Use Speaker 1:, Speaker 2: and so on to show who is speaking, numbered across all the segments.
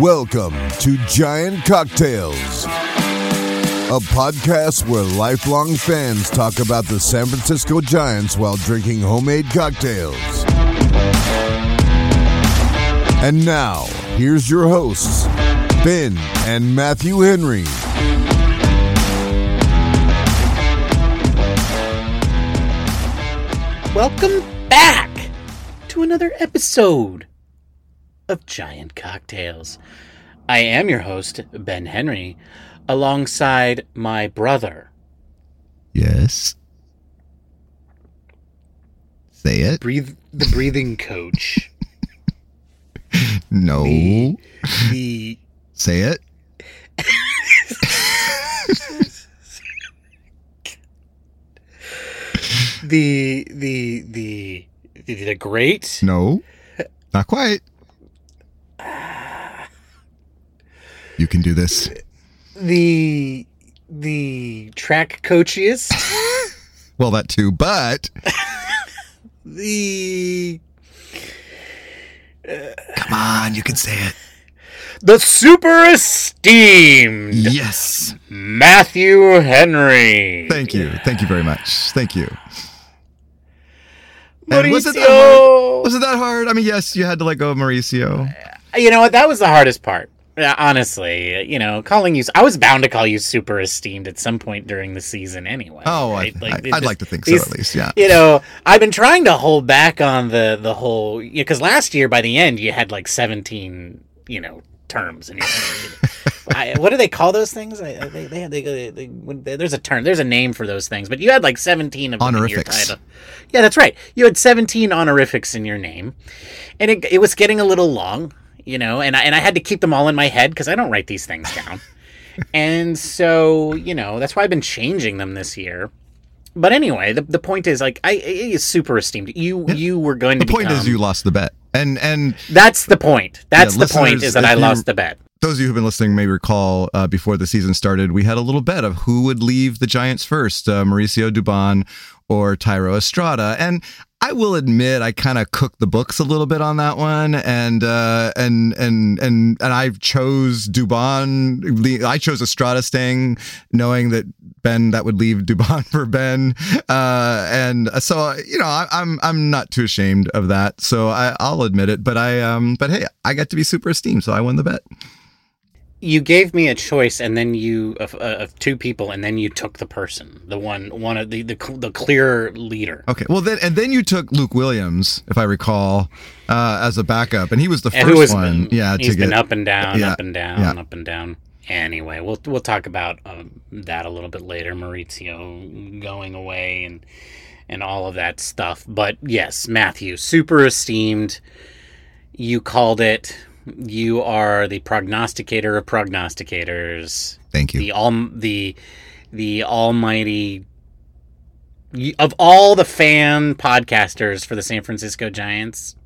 Speaker 1: Welcome to Giant Cocktails, a podcast where lifelong fans talk about the San Francisco Giants while drinking homemade cocktails. And now, here's your hosts, Ben and Matthew Henry.
Speaker 2: Welcome back to another episode of Giant Cocktails. I am your host, Ben Henry, alongside my brother,
Speaker 3: Yes. Say it.
Speaker 2: breathe the breathing coach,
Speaker 3: No.
Speaker 2: the
Speaker 3: Say it.
Speaker 2: the the the the, the great
Speaker 3: No. Not quite. You can do this.
Speaker 2: the the track coachiest,
Speaker 3: Well, that too, but
Speaker 2: the uh,
Speaker 3: come on, you can say it.
Speaker 2: the super esteemed
Speaker 3: Yes.
Speaker 2: Matthew Henry.
Speaker 3: Thank you. Thank you very much. Thank you. And was it that
Speaker 2: Mauricio.
Speaker 3: Was it that hard? I mean, yes, you had to let go of Mauricio.
Speaker 2: You know what? That was the hardest part. Honestly, you know, calling you, I was bound to call you super esteemed at some point during the season anyway.
Speaker 3: Oh,
Speaker 2: right?
Speaker 3: I,
Speaker 2: like, just-
Speaker 3: like to think so, at least. Yeah.
Speaker 2: You know, I've been trying to hold back on the the whole because last year by the end you had like seventeen, you know, terms and I, what do they call those things? I, they, they, they, they, there's a term, there's a name for those things, but you had like seventeen of them in your
Speaker 3: Honorifics.
Speaker 2: Yeah, that's right. You had seventeen honorifics in your name, and it, it was getting a little long, you know, and I, and I had to keep them all in my head because I don't write these things down. and so, you know, that's why I've been changing them this year. But anyway, the, the point is like I is super esteemed. You you were going
Speaker 3: The
Speaker 2: to The
Speaker 3: point is, you lost the bet, and and
Speaker 2: That's the point. That's
Speaker 3: Yeah,
Speaker 2: the point is that I
Speaker 3: you-
Speaker 2: lost the bet.
Speaker 3: those of you who've been listening may recall uh, before the season started, we had a little bet of who would leave the Giants first, uh, Mauricio Dubon or Thairo Estrada. And I will admit, I kind of cooked the books a little bit on that one, and uh, and and and and I chose Dubon. I chose Estrada staying, knowing that Ben that would leave Dubon for Ben, uh, and so you know I, I'm I'm not too ashamed of that. So I, I'll admit it. But I um but hey, I got to be super esteemed, so I won the bet.
Speaker 2: You gave me a choice, and then you of, uh, of two people, and then you took the person, the one, one of the the, the clear leader,
Speaker 3: Okay. Well, then and then you took Luke Williams, if I recall, uh, as a backup, and he was the first
Speaker 2: who has
Speaker 3: one.
Speaker 2: been,
Speaker 3: yeah,
Speaker 2: he's
Speaker 3: to
Speaker 2: been
Speaker 3: get
Speaker 2: up and down,
Speaker 3: yeah,
Speaker 2: up and down,
Speaker 3: yeah.
Speaker 2: up and down. Anyway, we'll we'll talk about um, that a little bit later. Mauricio going away and and all of that stuff. But yes, Matthew, super esteemed. You called it. You are the prognosticator of prognosticators.
Speaker 3: Thank you.
Speaker 2: the all the the almighty of all the fan podcasters for the San Francisco Giants.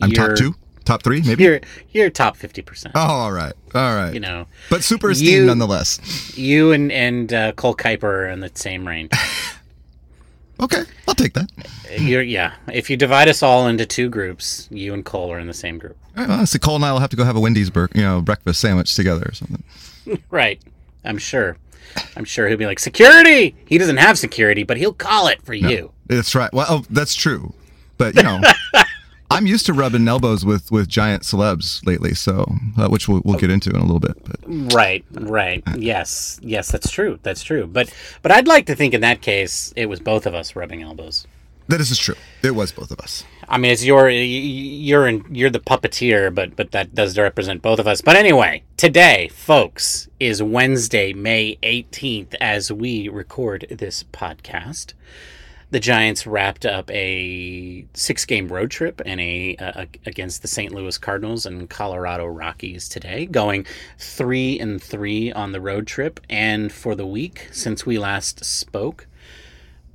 Speaker 3: I'm top two, top three, maybe.
Speaker 2: You're you're top fifty percent.
Speaker 3: Oh, all right, all right.
Speaker 2: You know,
Speaker 3: but super esteemed
Speaker 2: you-
Speaker 3: nonetheless.
Speaker 2: you and and uh, Cole Kuiper are in the same range.
Speaker 3: Okay, I'll take that.
Speaker 2: You're yeah. If you divide us all into two groups, you and Cole are in the same group.
Speaker 3: All right, well, so Cole and I will have to go have a Wendy's, bur- you know, breakfast sandwich together or something.
Speaker 2: Right. I'm sure. I'm sure he'll be like security. He doesn't have security, but he'll call it for you.
Speaker 3: That's right. Well, oh, that's true. But you know, I'm used to rubbing elbows with with giant celebs lately, so uh, which we'll, we'll get into in a little bit. But
Speaker 2: Right, right. Yes, yes, that's true. That's true. But but I'd like to think in that case it was both of us rubbing elbows.
Speaker 3: that is true. It was both of us.
Speaker 2: I mean, it's your you're in, you're the puppeteer, but but that does represent both of us. But anyway, today, folks, is Wednesday, May 18th as we record this podcast. The Giants wrapped up a six-game road trip and a uh, against the St. Louis Cardinals and Colorado Rockies today, going three and three on the road trip. And for the week since we last spoke,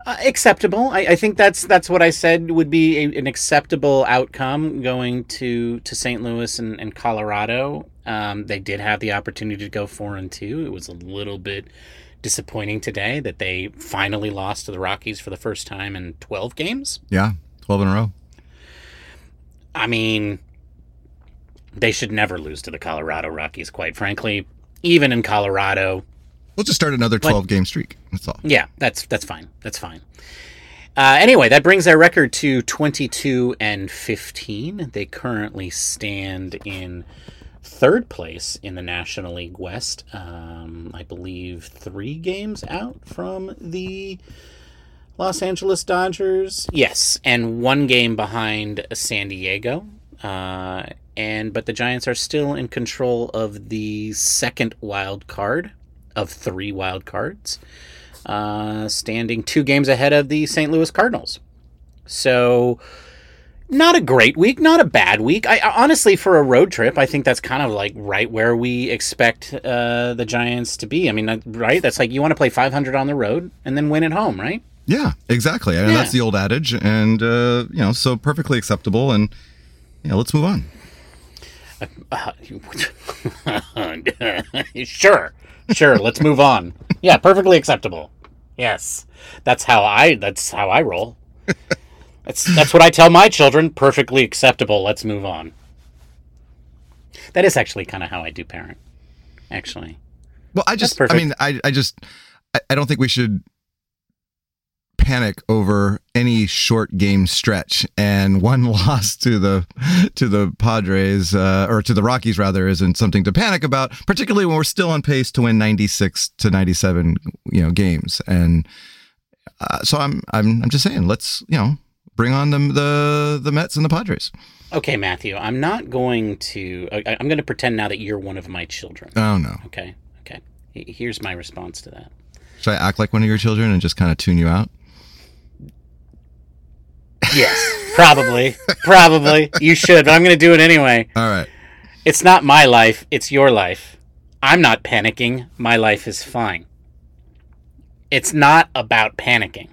Speaker 2: uh, acceptable. I, I think that's that's what I said would be a, an acceptable outcome going to to St. Louis and, and Colorado. Um, they did have the opportunity to go four and two. It was a little bit disappointing today that they finally lost to the Rockies for the first time in twelve games.
Speaker 3: Yeah, twelve in a row.
Speaker 2: I mean, They should never lose to the Colorado Rockies, quite frankly. Even in Colorado,
Speaker 3: We'll just start another 12 game streak. That's all.
Speaker 2: yeah, that's that's fine. That's fine. Uh, anyway, that brings their record to 22 and 15. They currently stand in third place in the National League West. Um, I believe three games out from the Los Angeles Dodgers. Yes, and one game behind San Diego. Uh, and but the Giants are still in control of the second wild card of three wild cards uh, standing two games ahead of the St. Louis Cardinals. So, not a great week, not a bad week. I, I honestly, for a road trip, I think that's kind of like right where we expect uh, the Giants to be. I mean, right? That's like you want to play 500 on the road and then win at home, right?
Speaker 3: Yeah, exactly. And
Speaker 2: Yeah.
Speaker 3: that's the old adage. And, uh, you know, so perfectly acceptable. And, yeah, let's move on.
Speaker 2: sure, sure. Let's move on. Yeah, perfectly acceptable. Yes, that's how I. That's how I roll. That's that's what I tell my children. Perfectly acceptable. Let's move on. That is actually kind of how I do parent. Actually,
Speaker 3: Well, I just, I mean, I, I just, I, I don't think we should panic over any short game stretch and one loss to the to the Padres uh, or to the Rockies rather isn't something to panic about particularly when we're still on pace to win 96 to 97 you know games and uh, so I'm I'm I'm just saying let's you know bring on the the the Mets and the Padres
Speaker 2: okay, Matthew. I'm not going to. I, I'm going to pretend now that you're one of my children.
Speaker 3: oh no
Speaker 2: Okay, okay. Here's my response to that.
Speaker 3: should I act like one of your children and just kind of tune you out
Speaker 2: Yes, probably, probably. You should, but I'm going to do it anyway.
Speaker 3: all right
Speaker 2: It's not my life, it's your life. I'm not panicking. My life is fine. It's not about panicking.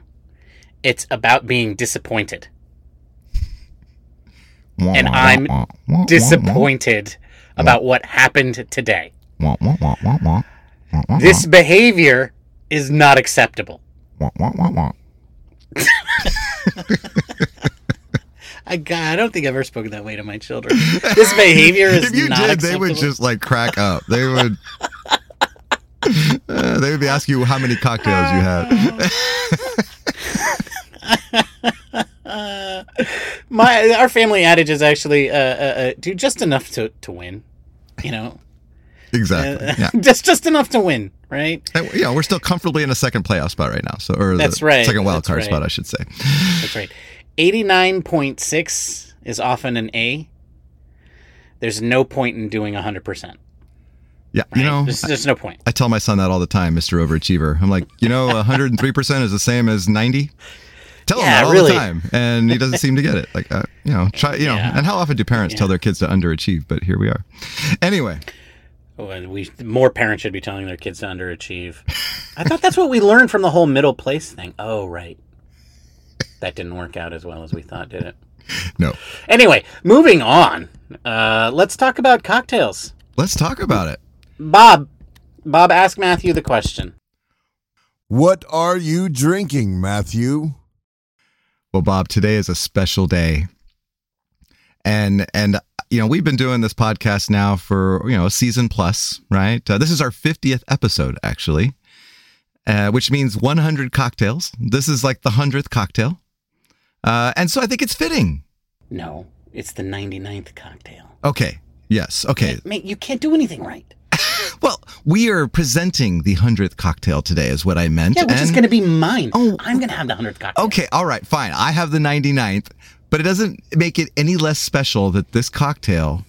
Speaker 2: It's about being disappointed. And I'm disappointed about what happened today. This behavior is not acceptable. I, God, I don't think I've ever spoken that way to my children. This behavior is not acceptable.
Speaker 3: if you
Speaker 2: not
Speaker 3: did,
Speaker 2: acceptable.
Speaker 3: they would just like crack up. They would. Uh, they would be asking you how many cocktails you had.
Speaker 2: my our family adage is actually uh, uh, uh, do just enough to, to win, you know,
Speaker 3: exactly. Yeah.
Speaker 2: just just enough to win, right?
Speaker 3: And, know, we're still comfortably in a second playoff spot right now. So, or
Speaker 2: That's
Speaker 3: the
Speaker 2: right,
Speaker 3: second wild
Speaker 2: that's
Speaker 3: card
Speaker 2: right.
Speaker 3: spot, I should say.
Speaker 2: That's right. Eighty nine point six is often an A. There's no point in doing hundred percent.
Speaker 3: Yeah, you know,
Speaker 2: there's, there's no point.
Speaker 3: I tell my son that all the time, Mister Overachiever. I'm like, you know, 103 percent is the same as 90. Tell him
Speaker 2: Yeah,
Speaker 3: that all
Speaker 2: really.
Speaker 3: the time, and he doesn't seem to get it. Like, uh, you know, try, you know, and how often do parents tell their kids to underachieve? But here we are. Anyway,
Speaker 2: Oh, and we more parents should be telling their kids to underachieve. I thought that's what we learned from the whole middle place thing. Oh, right. That didn't work out as well as we thought, did it?
Speaker 3: no,
Speaker 2: Anyway, moving on. Uh, let's talk about cocktails.
Speaker 3: let's talk about it.
Speaker 2: Bob, Bob, ask Matthew the question.
Speaker 1: What are you drinking, Matthew?
Speaker 3: Well, Bob, today is a special day. And and you know, we've been doing this podcast now for, you know, a season plus, right? Uh, this is our 50th episode actually. Uh, which means 100 cocktails. This is like the 100th cocktail. Uh, and so I think it's fitting.
Speaker 2: No, it's the 99th cocktail.
Speaker 3: Okay. Yes. Okay.
Speaker 2: Mate, you can't do anything right.
Speaker 3: Well, we are presenting the 100th cocktail today is what I meant.
Speaker 2: Yeah, which is going to be mine.
Speaker 3: Oh.
Speaker 2: I'm going to have the 100th cocktail.
Speaker 3: Okay, all right, fine. I have the 99th, but it doesn't make it any less special that this cocktail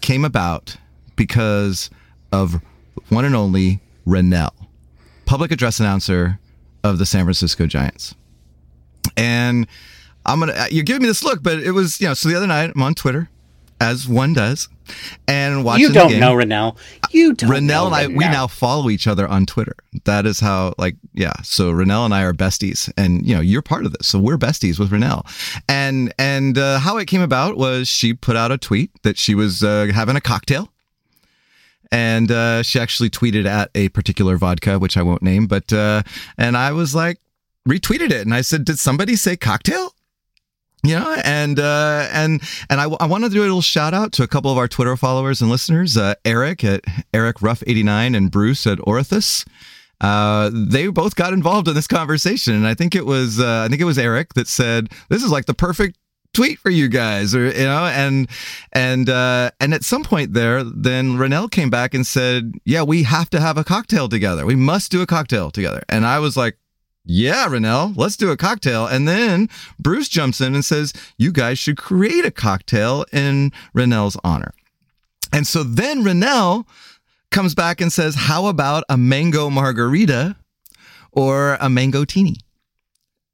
Speaker 3: came about because of one and only Renel, public address announcer of the San Francisco Giants. And I'm gonna uh, you're giving me this look, but it was you know so the other night I'm on Twitter, as one does, and watching
Speaker 2: You don't know Renel. You don't know
Speaker 3: and I, we now follow each other on Twitter. That is how, like, yeah. So Renel and I are besties, and you know, you're part of this. So we're besties with Renel, and and uh, how it came about was she put out a tweet that she was uh, having a cocktail, and uh, she actually tweeted at a particular vodka, which I won't name, but uh, and I was like retweeted it, and I said, did somebody say cocktail? Know and uh and and i, I want to do a little shout out to a couple of our twitter followers and listeners uh eric at eric ruff 89 and bruce at orithus uh, they both got involved in this conversation, and I think it was uh, I think it was Eric that said this is like the perfect tweet for you guys or you know and and uh and at some point there then Renel came back and said yeah we have to have a cocktail together. We must do a cocktail together. And I was like yeah, Renel, let's do a cocktail. And then Bruce jumps in and says, You guys should create a cocktail in Renel's honor. And so then Renel comes back and says, How about a mango margarita or a mango teeny?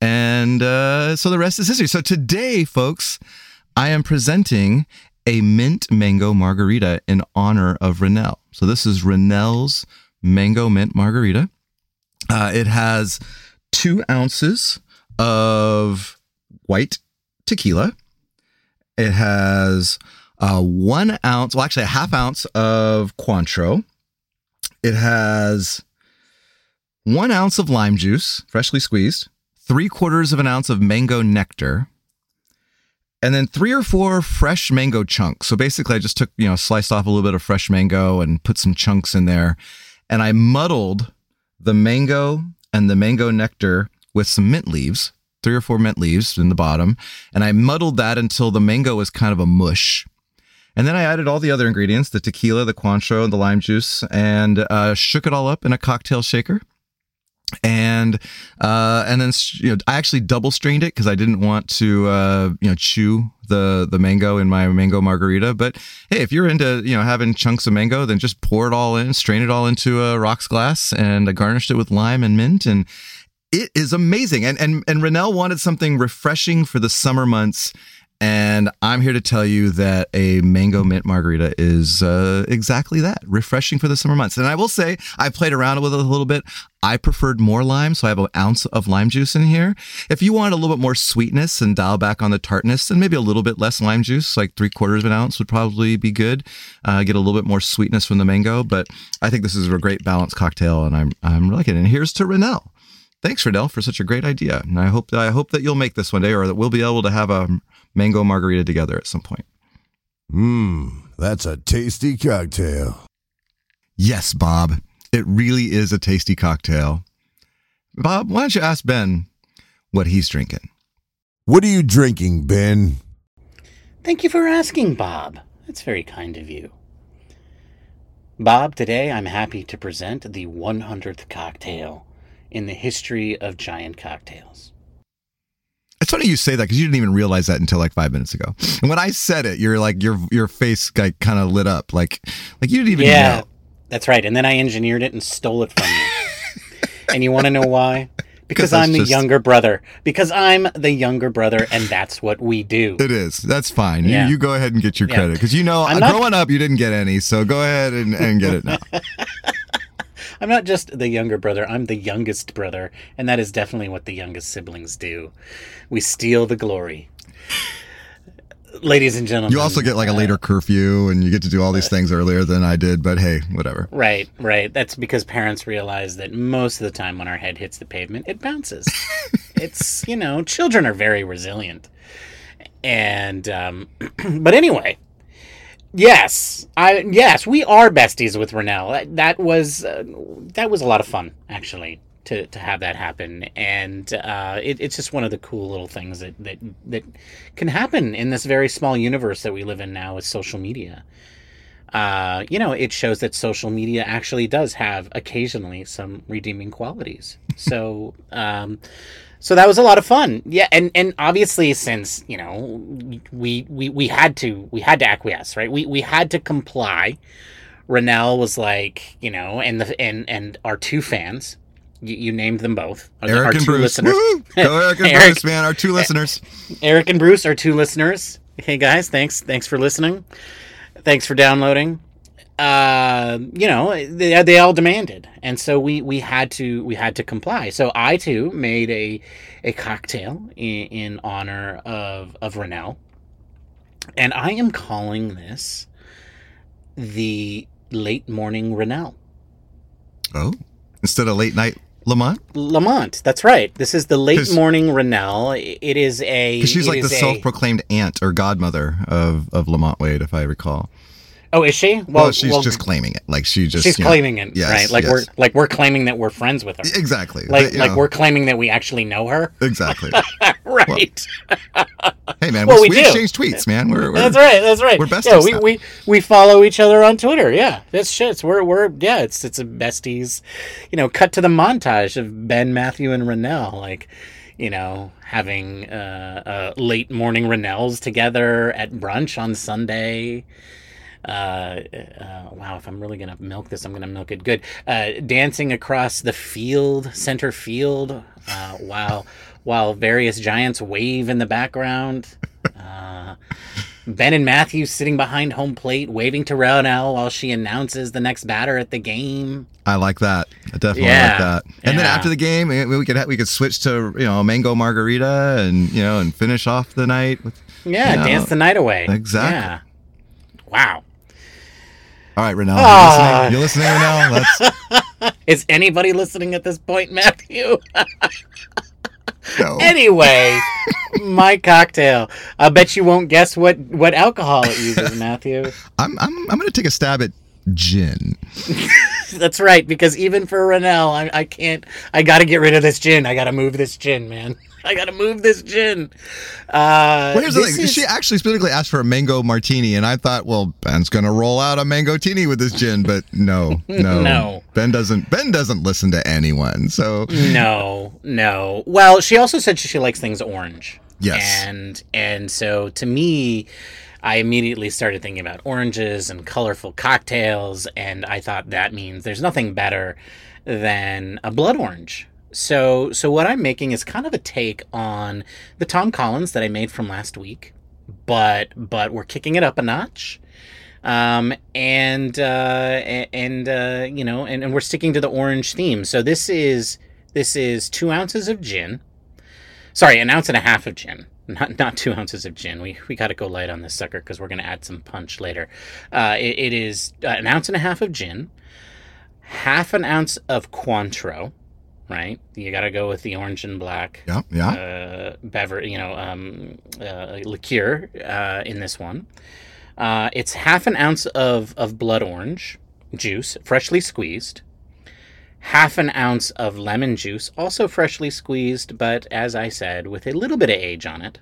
Speaker 3: And uh, so the rest is history. So today, folks, I am presenting a mint mango margarita in honor of Renel. So this is Renel's mango mint margarita. Uh, it has two ounces of white tequila. It has uh, one ounce, well, actually, a half ounce of Cointreau. It has one ounce of lime juice, freshly squeezed, three quarters of an ounce of mango nectar, and then three or four fresh mango chunks. So basically, I just took, you know, sliced off a little bit of fresh mango and put some chunks in there. And I muddled the mango and the mango nectar with some mint leaves, three or four mint leaves in the bottom. And I muddled that until the mango was kind of a mush. And then I added all the other ingredients the tequila, the Cointreau, and the lime juice, and uh, shook it all up in a cocktail shaker. And uh, and then you know I actually double strained it because I didn't want to uh, you know chew the the mango in my mango margarita. But hey, if you're into you know having chunks of mango, then just pour it all in, strain it all into a rocks glass, and I garnished it with lime and mint, and it is amazing. And and and Renel wanted something refreshing for the summer months. And I'm here to tell you that a mango mint margarita is uh, exactly that refreshing for the summer months. And I will say, I played around with it a little bit. I preferred more lime, so I have an ounce of lime juice in here. If you want a little bit more sweetness and dial back on the tartness, then maybe a little bit less lime juice, like three quarters of an ounce would probably be good. Uh, get a little bit more sweetness from the mango, but I think this is a great balanced cocktail, and I'm I'm liking it. And here's to Renel. Thanks, Renel, for such a great idea. And I hope I hope that you'll make this one day, or that we'll be able to have a mango margarita together at some point.
Speaker 1: Mmm, that's a tasty cocktail.
Speaker 3: Yes, Bob. It really is a tasty cocktail. Bob, why don't you ask Ben what he's drinking?
Speaker 1: What are you drinking, Ben?
Speaker 2: Thank you for asking, Bob. That's very kind of you. Bob, today I'm happy to present the 100th cocktail in the history of giant cocktails.
Speaker 3: It's funny you say that because you didn't even realize that until like five minutes ago. And when I said it, you're like your your face like kind of lit up, like like you didn't even
Speaker 2: yeah,
Speaker 3: know.
Speaker 2: that's right. And then I engineered it and stole it from you. and you want to know why? Because I'm the
Speaker 3: just-
Speaker 2: younger brother. Because I'm the younger brother, and that's what we do.
Speaker 3: It is. That's fine. You,
Speaker 2: Yeah.
Speaker 3: you go ahead and get your
Speaker 2: Yeah.
Speaker 3: credit because you know
Speaker 2: uh, not-
Speaker 3: growing up you didn't get any, so go ahead and, and get it now.
Speaker 2: I'm not just the younger brother, I'm the youngest brother, and that is definitely what the youngest siblings do. We steal the glory. Ladies and gentlemen.
Speaker 3: You also get like a
Speaker 2: uh,
Speaker 3: later curfew and you get to do all these things earlier than I did, but hey, whatever.
Speaker 2: Right, right. That's because parents realize that most of the time when our head hits the pavement, it bounces. it's, you know, children are very resilient. And, um, but anyway, yes, I, yes, we are besties with. That, that was, uh, that was a lot of fun, actually. To, to have that happen and uh, it, it's just one of the cool little things that, that that can happen in this very small universe that we live in now with social media uh, you know, it shows that social media actually does have occasionally some redeeming qualities. So, um, so that was a lot of fun. Yeah, and and obviously since you know we we we had to we had to acquiesce, right? We we had to comply. Renel was like, you know, and the and and our two fans. You, you named them both. Our, our
Speaker 3: Eric and
Speaker 2: two
Speaker 3: Bruce.
Speaker 2: listeners.
Speaker 3: Woo! Go Eric and
Speaker 2: Eric-
Speaker 3: Bruce, man. Our two listeners.
Speaker 2: Eric and Bruce are two listeners. Hey guys, thanks thanks for listening. Thanks for downloading. Uh, you know, they, they all demanded, and so we we had to we had to comply. So I too made a a cocktail in, in honor of of Renel, and I am calling this the late morning Renel.
Speaker 3: Oh. Instead of late night Lamont?
Speaker 2: Lamont. That's right. This is the late morning Renel. It is a.
Speaker 3: she's like the
Speaker 2: a-
Speaker 3: self-proclaimed aunt or godmother of of Lamont Wade, if I recall.
Speaker 2: Oh, is she?
Speaker 3: Well, she's just claiming it. Like she just
Speaker 2: she's
Speaker 3: you know-
Speaker 2: claiming it,
Speaker 3: Yes,
Speaker 2: right? Like
Speaker 3: yes.
Speaker 2: we're like we're claiming that we're friends with her.
Speaker 3: exactly
Speaker 2: Like
Speaker 3: But,
Speaker 2: like
Speaker 3: know,
Speaker 2: we're claiming that we actually know her.
Speaker 3: exactly.
Speaker 2: right.
Speaker 3: hey man,
Speaker 2: Well,
Speaker 3: we,
Speaker 2: we
Speaker 3: exchange tweets, man. We're, we're
Speaker 2: That's right. That's right.
Speaker 3: we're besties
Speaker 2: Yeah, we,
Speaker 3: now.
Speaker 2: we we follow each other on Twitter. Yeah, that's shit. We're we're yeah. It's it's a besties. You know, cut to the montage of Ben, Matthew, and Renel. Like, you know, having uh, uh, late morning Renels together at brunch on Sunday. Uh, uh, wow, if I'm really gonna milk this, I'm gonna milk it good. Uh, dancing across the field, center field, uh, while while various giants wave in the background. Uh, Ben and Matthew sitting behind home plate, waving to Renel while she announces the next batter at the game.
Speaker 3: I like that. I definitely
Speaker 2: Yeah,
Speaker 3: like that. And then after the game, we could we could switch to you know mango margarita and you know and finish off the night with.
Speaker 2: Yeah,
Speaker 3: Yeah.
Speaker 2: dance the night away.
Speaker 3: Exactly.
Speaker 2: Yeah. Wow.
Speaker 3: All right, Renel,
Speaker 2: Ah.
Speaker 3: you listening? You listening, Renel? That's
Speaker 2: Is anybody listening at this point, Matthew?
Speaker 3: no.
Speaker 2: anyway, my cocktail. I bet you won't guess what what alcohol it uses, Matthew.
Speaker 3: I'm I'm I'm gonna take a stab at gin.
Speaker 2: That's right, because even for Renel, I, I can't. I got to get rid of this gin. I got to move this gin, man. I got to move this gin. Uh,
Speaker 3: Well, here's the thing.
Speaker 2: is-
Speaker 3: She actually specifically asked for a mango martini, and I thought, well, Ben's gonna roll out a mango tini with this gin, but no, no,
Speaker 2: No.
Speaker 3: Ben doesn't. Ben doesn't listen to anyone. So
Speaker 2: no, no. Well, she also said she, she likes things orange.
Speaker 3: Yes.
Speaker 2: And and so to me, I immediately started thinking about oranges and colorful cocktails, and I thought that means there's nothing better than a blood orange. So so what I'm making is kind of a take on the Tom Collins that I made from last week, but but we're kicking it up a notch. Um, and uh, and uh, you know, and, and we're sticking to the orange theme. So this is this is two ounces of gin. Sorry, an ounce and a half of gin. Not not two ounces of gin. We we got to go light on this sucker because we're gonna add some punch later. Uh, it, it is uh, an ounce and a half of gin, half an ounce of Cointreau. Right, you got to go with the orange and black
Speaker 3: yeah, yeah.
Speaker 2: uh, beverage, you know, um, uh, liqueur uh, in this one. Uh, it's half an ounce of, of blood orange juice, freshly squeezed. Half an ounce of lemon juice, also freshly squeezed, but as I said, with a little bit of age on it.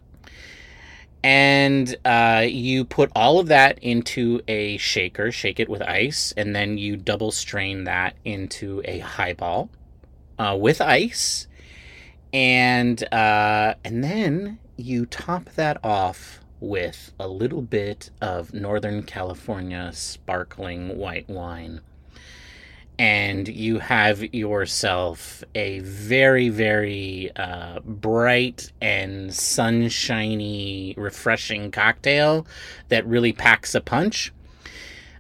Speaker 2: And uh, you put all of that into a shaker, shake it with ice, and then you double strain that into a highball uh, with ice and uh, and then you top that off with a little bit of Northern California sparkling white wine. And you have yourself a very, very uh, bright and sunshiny, refreshing cocktail that really packs a punch.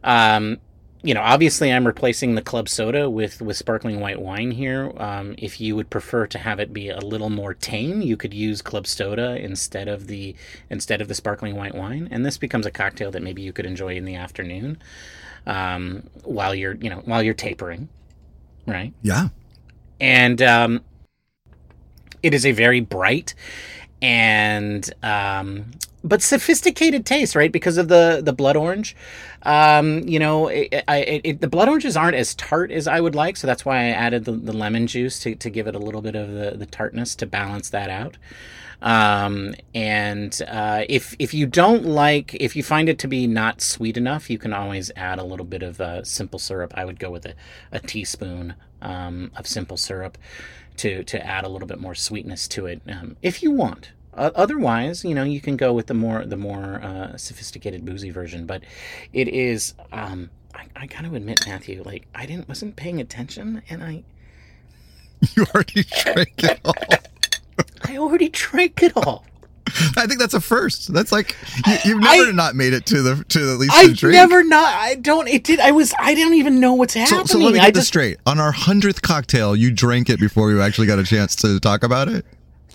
Speaker 2: Um, you know, obviously, I'm replacing the club soda with with sparkling white wine here. Um, if you would prefer to have it be a little more tame, you could use club soda instead of the instead of the sparkling white wine, and this becomes a cocktail that maybe you could enjoy in the afternoon um, while you're you know while you're tapering, right?
Speaker 3: Yeah.
Speaker 2: and um, it is a very bright and um, but sophisticated taste, right? Because of the the blood orange. Um, you know, it, it, the blood oranges aren't as tart as I would like, so that's why I added the, the lemon juice to, to give it a little bit of the, the tartness to balance that out. Um, and uh, if if you don't like, if you find it to be not sweet enough, you can always add a little bit of uh, simple syrup. I would go with a, a teaspoon um, of simple syrup to to add a little bit more sweetness to it, um, if you want. Otherwise, you know, you can go with the more the more uh, sophisticated boozy version. But it is, um, I, I got to admit, Matthew, like I didn't wasn't paying attention, and I
Speaker 3: You already drank it all.
Speaker 2: I already drank it all.
Speaker 3: I think that's a first. That's like you, you've never
Speaker 2: I-
Speaker 3: not made it to the to at least
Speaker 2: I never not. I don't. It did. I was. I don't even know what's happening.
Speaker 3: so let me
Speaker 2: I
Speaker 3: get this
Speaker 2: just.
Speaker 3: straight. On our hundredth cocktail, you drank it before you actually got a chance to talk about it.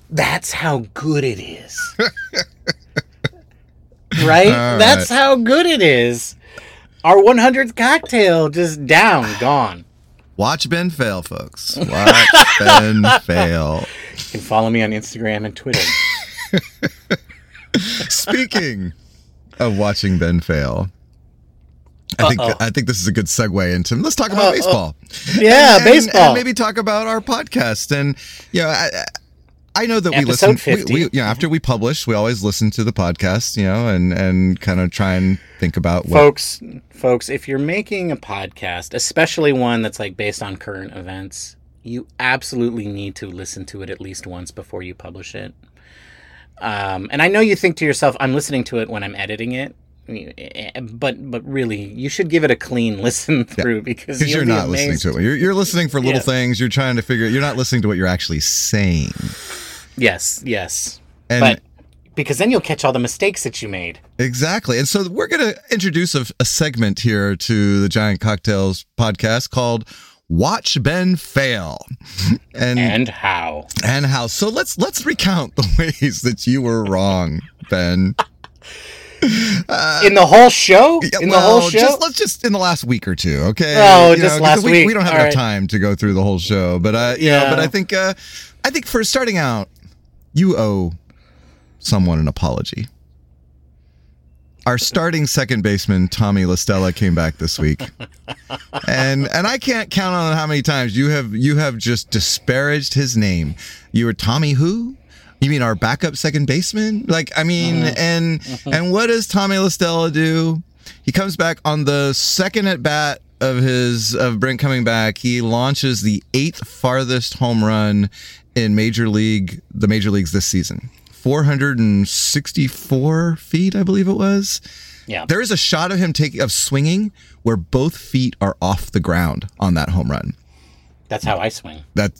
Speaker 2: That's how good it is. right?
Speaker 3: All
Speaker 2: That's how good it is. Our 100th cocktail just down, gone.
Speaker 3: Watch Ben fail, folks. Watch Ben fail.
Speaker 2: You can follow me on Instagram and Twitter.
Speaker 3: Speaking of watching Ben fail, I think. I think this is a good segue into let's talk about
Speaker 2: Uh-oh.
Speaker 3: baseball.
Speaker 2: Yeah,
Speaker 3: And- and-
Speaker 2: baseball.
Speaker 3: and maybe talk about our podcast. And you know, I, I know that we listen. We,
Speaker 2: 50.
Speaker 3: we, you know, after we publish, we always listen to the podcast. You know, and and kind of try and think about what.
Speaker 2: folks folks if you're making a podcast especially one that's like based on current events you absolutely need to listen to it at least once before you publish it um, and i know you think to yourself i'm listening to it when i'm editing it eh, eh, eh, but but really you should give it a clean listen through because
Speaker 3: because you're
Speaker 2: be
Speaker 3: not listening to it. You're, you're listening for little
Speaker 2: Yeah.
Speaker 3: things. You're trying to figure. You're not listening to what you're actually saying.
Speaker 2: Yes yes
Speaker 3: And
Speaker 2: but because then you'll catch all the mistakes that you made
Speaker 3: Exactly. And so we're going to introduce a, a segment here to the Giant Cocktails podcast called Watch Ben Fail. And, and how.
Speaker 2: and how
Speaker 3: so let's let's recount the ways that you were wrong, Ben.
Speaker 2: in the whole show
Speaker 3: Yeah,
Speaker 2: in
Speaker 3: well,
Speaker 2: the whole show
Speaker 3: Just let's just in the last week or two, okay?
Speaker 2: Oh,
Speaker 3: You
Speaker 2: just
Speaker 3: 'cause
Speaker 2: last
Speaker 3: we,
Speaker 2: week.
Speaker 3: We don't have
Speaker 2: All
Speaker 3: enough
Speaker 2: right.
Speaker 3: time to go through the whole show, but uh, yeah.
Speaker 2: Yeah.
Speaker 3: but I think uh, I think for starting out, you owe someone an apology. Our starting second baseman Tommy La Stella came back this week, and and I can't count on how many times you have you have just disparaged his name. You were Tommy who? You mean our backup second baseman? Like I mean, uh-huh. and uh-huh. and what does Tommy La Stella do? He comes back on the second at bat of his of Brent coming back. He launches the eighth farthest home run in major league the major leagues this season. 464 feet, I believe it was.
Speaker 2: yeah
Speaker 3: There is a shot of him taking of swinging where both feet are off the ground on that home run.
Speaker 2: that's how i swing
Speaker 3: That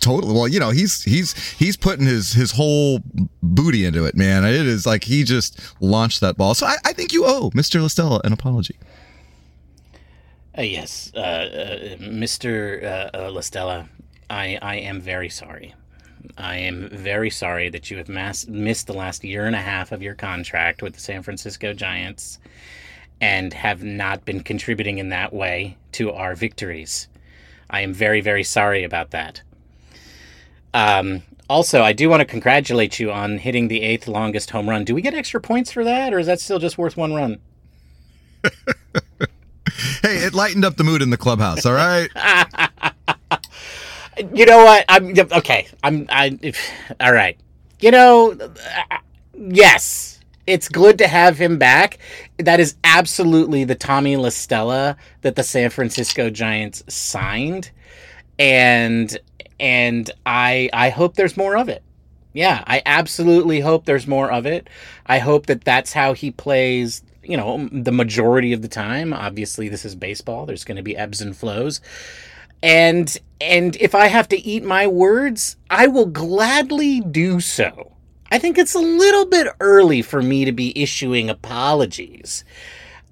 Speaker 3: totally well, you know, he's he's he's putting his his whole booty into it, man. It is like he just launched that ball. So I, I think you owe Mr. La Stella an apology.
Speaker 2: Uh, yes, uh, uh, Mr. Uh, uh, La Stella, I, I am very sorry. I am very sorry that you have mass- missed the last year and a half of your contract with the San Francisco Giants and have not been contributing in that way to our victories. I am very, very sorry about that. Um, also, I do want to congratulate you on hitting the eighth longest home run. Do we get extra points for that, or is that still just worth one run?
Speaker 3: Hey, it lightened up the mood in the clubhouse, all right?
Speaker 2: You know what? I'm okay. I'm I. All right. You know, uh, yes, it's good to have him back. That is absolutely the Tommy La Stella that the San Francisco Giants signed, and and I I hope there's more of it. Yeah, I absolutely hope there's more of it. I hope that that's how he plays. You know, the majority of the time. Obviously, this is baseball. There's going to be ebbs and flows and and if I have to eat my words, I will gladly do so. I think it's a little bit early for me to be issuing apologies.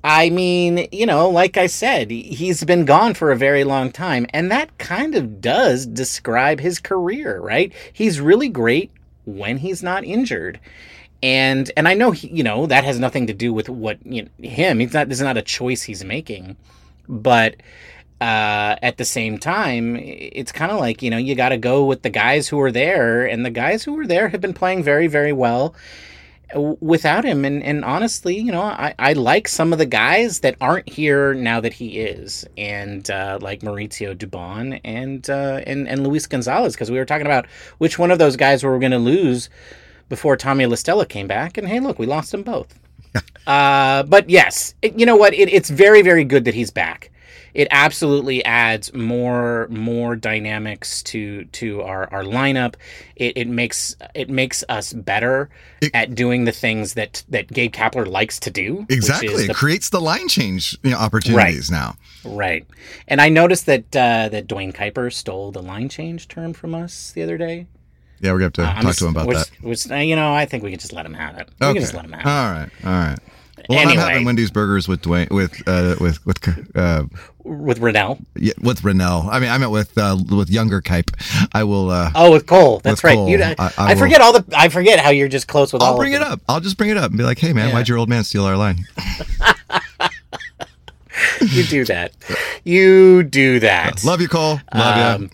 Speaker 2: I mean, you know, like I said, he's been gone for a very long time, and that kind of does describe his career, right? He's really great when he's not injured. And and I know he, you know that has nothing to do with what you know, him. He's not. This is not a choice he's making, but uh, at the same time, it's kind of like you know you got to go with the guys who are there, and the guys who are there have been playing very, very well without him. And and honestly, you know, I, I like some of the guys that aren't here now that he is, and uh, like Mauricio Dubon and uh, and and Luis Gonzalez, because we were talking about which one of those guys we were going to lose before Tommy La Stella came back, and hey, look, we lost them both. uh, but yes, it, you know what? It, it's very, very good that he's back it absolutely adds more more dynamics to to our, our lineup. It, it makes it makes us better
Speaker 3: It-
Speaker 2: at doing the things that that Gabe Kapler likes to do.
Speaker 3: Exactly. It
Speaker 2: the-
Speaker 3: creates the line change you know, opportunities now.
Speaker 2: right. And I noticed that uh, that Duane Kuiper stole the line change term from us the other day.
Speaker 3: Yeah, we're to have to
Speaker 2: Uh,
Speaker 3: talk
Speaker 2: just-
Speaker 3: to him about
Speaker 2: which,
Speaker 3: that.
Speaker 2: Which, uh, you know, I think we can just let him have it. We
Speaker 3: Okay.
Speaker 2: can just let him have it.
Speaker 3: All right. All right. Well, I'm having Wendy's burgers with Duane with uh, with with uh,
Speaker 2: With Renel.
Speaker 3: yeah, with Renel. I mean, I meant with uh, with younger Kipe. I will. Uh,
Speaker 2: Oh, with Cole. That's
Speaker 3: With
Speaker 2: right.
Speaker 3: Cole,
Speaker 2: You,
Speaker 3: I-
Speaker 2: I,
Speaker 3: I
Speaker 2: forget all the. I forget how you're just close with.
Speaker 3: I'll bring it up. I'll just bring it up and be like, "Hey, man,
Speaker 2: Yeah.
Speaker 3: why'd your old man steal our line?"
Speaker 2: you do that. You do that.
Speaker 3: Love you, Cole. Love
Speaker 2: Um,
Speaker 3: you.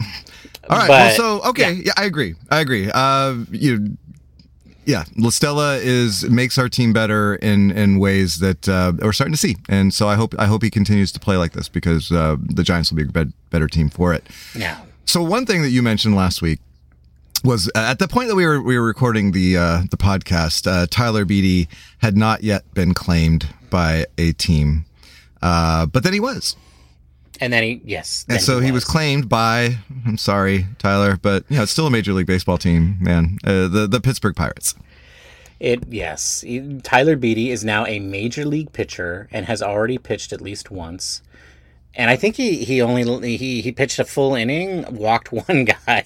Speaker 3: All right.
Speaker 2: but-
Speaker 3: well, so okay, yeah. I agree. I agree. Uh, you, yeah, La Stella is makes our team better in in ways that uh, we're starting to see, and so I hope I hope he continues to play like this because uh, the Giants will be a bet- better team for it.
Speaker 2: Yeah.
Speaker 3: So one thing that you mentioned last week was uh, at the point that we were we were recording the uh, the podcast, uh, Tyler Beede had not yet been claimed by a team, uh, but then he was.
Speaker 2: And then he, yes.
Speaker 3: And so he was claimed by, I'm sorry, Tyler, but you know, it's still a major league baseball team, man. Uh, the the Pittsburgh Pirates.
Speaker 2: It yes, Tyler Beede is now a major league pitcher and has already pitched at least once. And I think he, he only he, he pitched a full inning, walked one guy,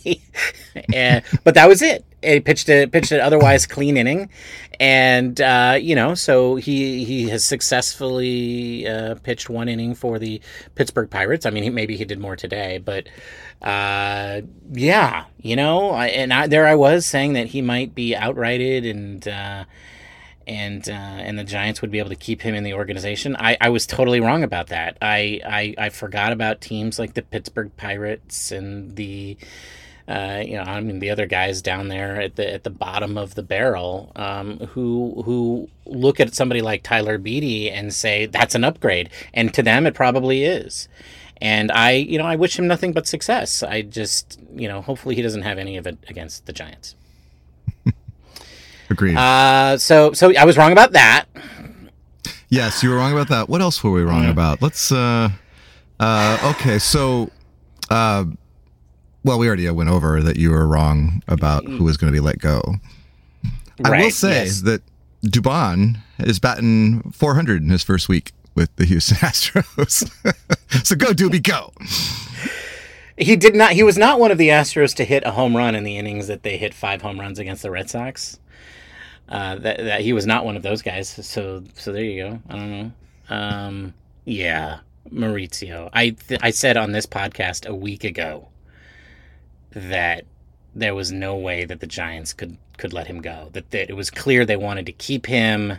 Speaker 2: and but that was it. He pitched a pitched an otherwise clean inning, and uh, you know so he he has successfully uh, pitched one inning for the Pittsburgh Pirates. I mean, he, maybe he did more today, but uh, yeah, you know, I, and I, there I was saying that he might be outrighted and. And uh, and the Giants would be able to keep him in the organization. I, I was totally wrong about that. I, I I forgot about teams like the Pittsburgh Pirates and the uh, you know I mean the other guys down there at the at the bottom of the barrel um, who who look at somebody like Tyler Beede and say that's an upgrade, and to them it probably is. And I you know I wish him nothing but success. I just you know hopefully he doesn't have any of it against the Giants.
Speaker 3: Agreed.
Speaker 2: Uh, so so I was wrong about that.
Speaker 3: yes, you were wrong about that. What else were we wrong about? Let's. uh uh Okay, so. uh well, we already went over that you were wrong about who was going to be let go. I will say
Speaker 2: yes.
Speaker 3: that Dubon is batting 400 in his first week with the Houston Astros. so go, Doobie, go.
Speaker 2: He did not. He was not one of the Astros to hit a home run in the innings that they hit five home runs against the Red Sox. Uh, that, that he was not one of those guys. So so there you go. I don't know. Um, yeah, Mauricio. I th- I said on this podcast a week ago that there was no way that the Giants could could let him go. That, that it was clear they wanted to keep him.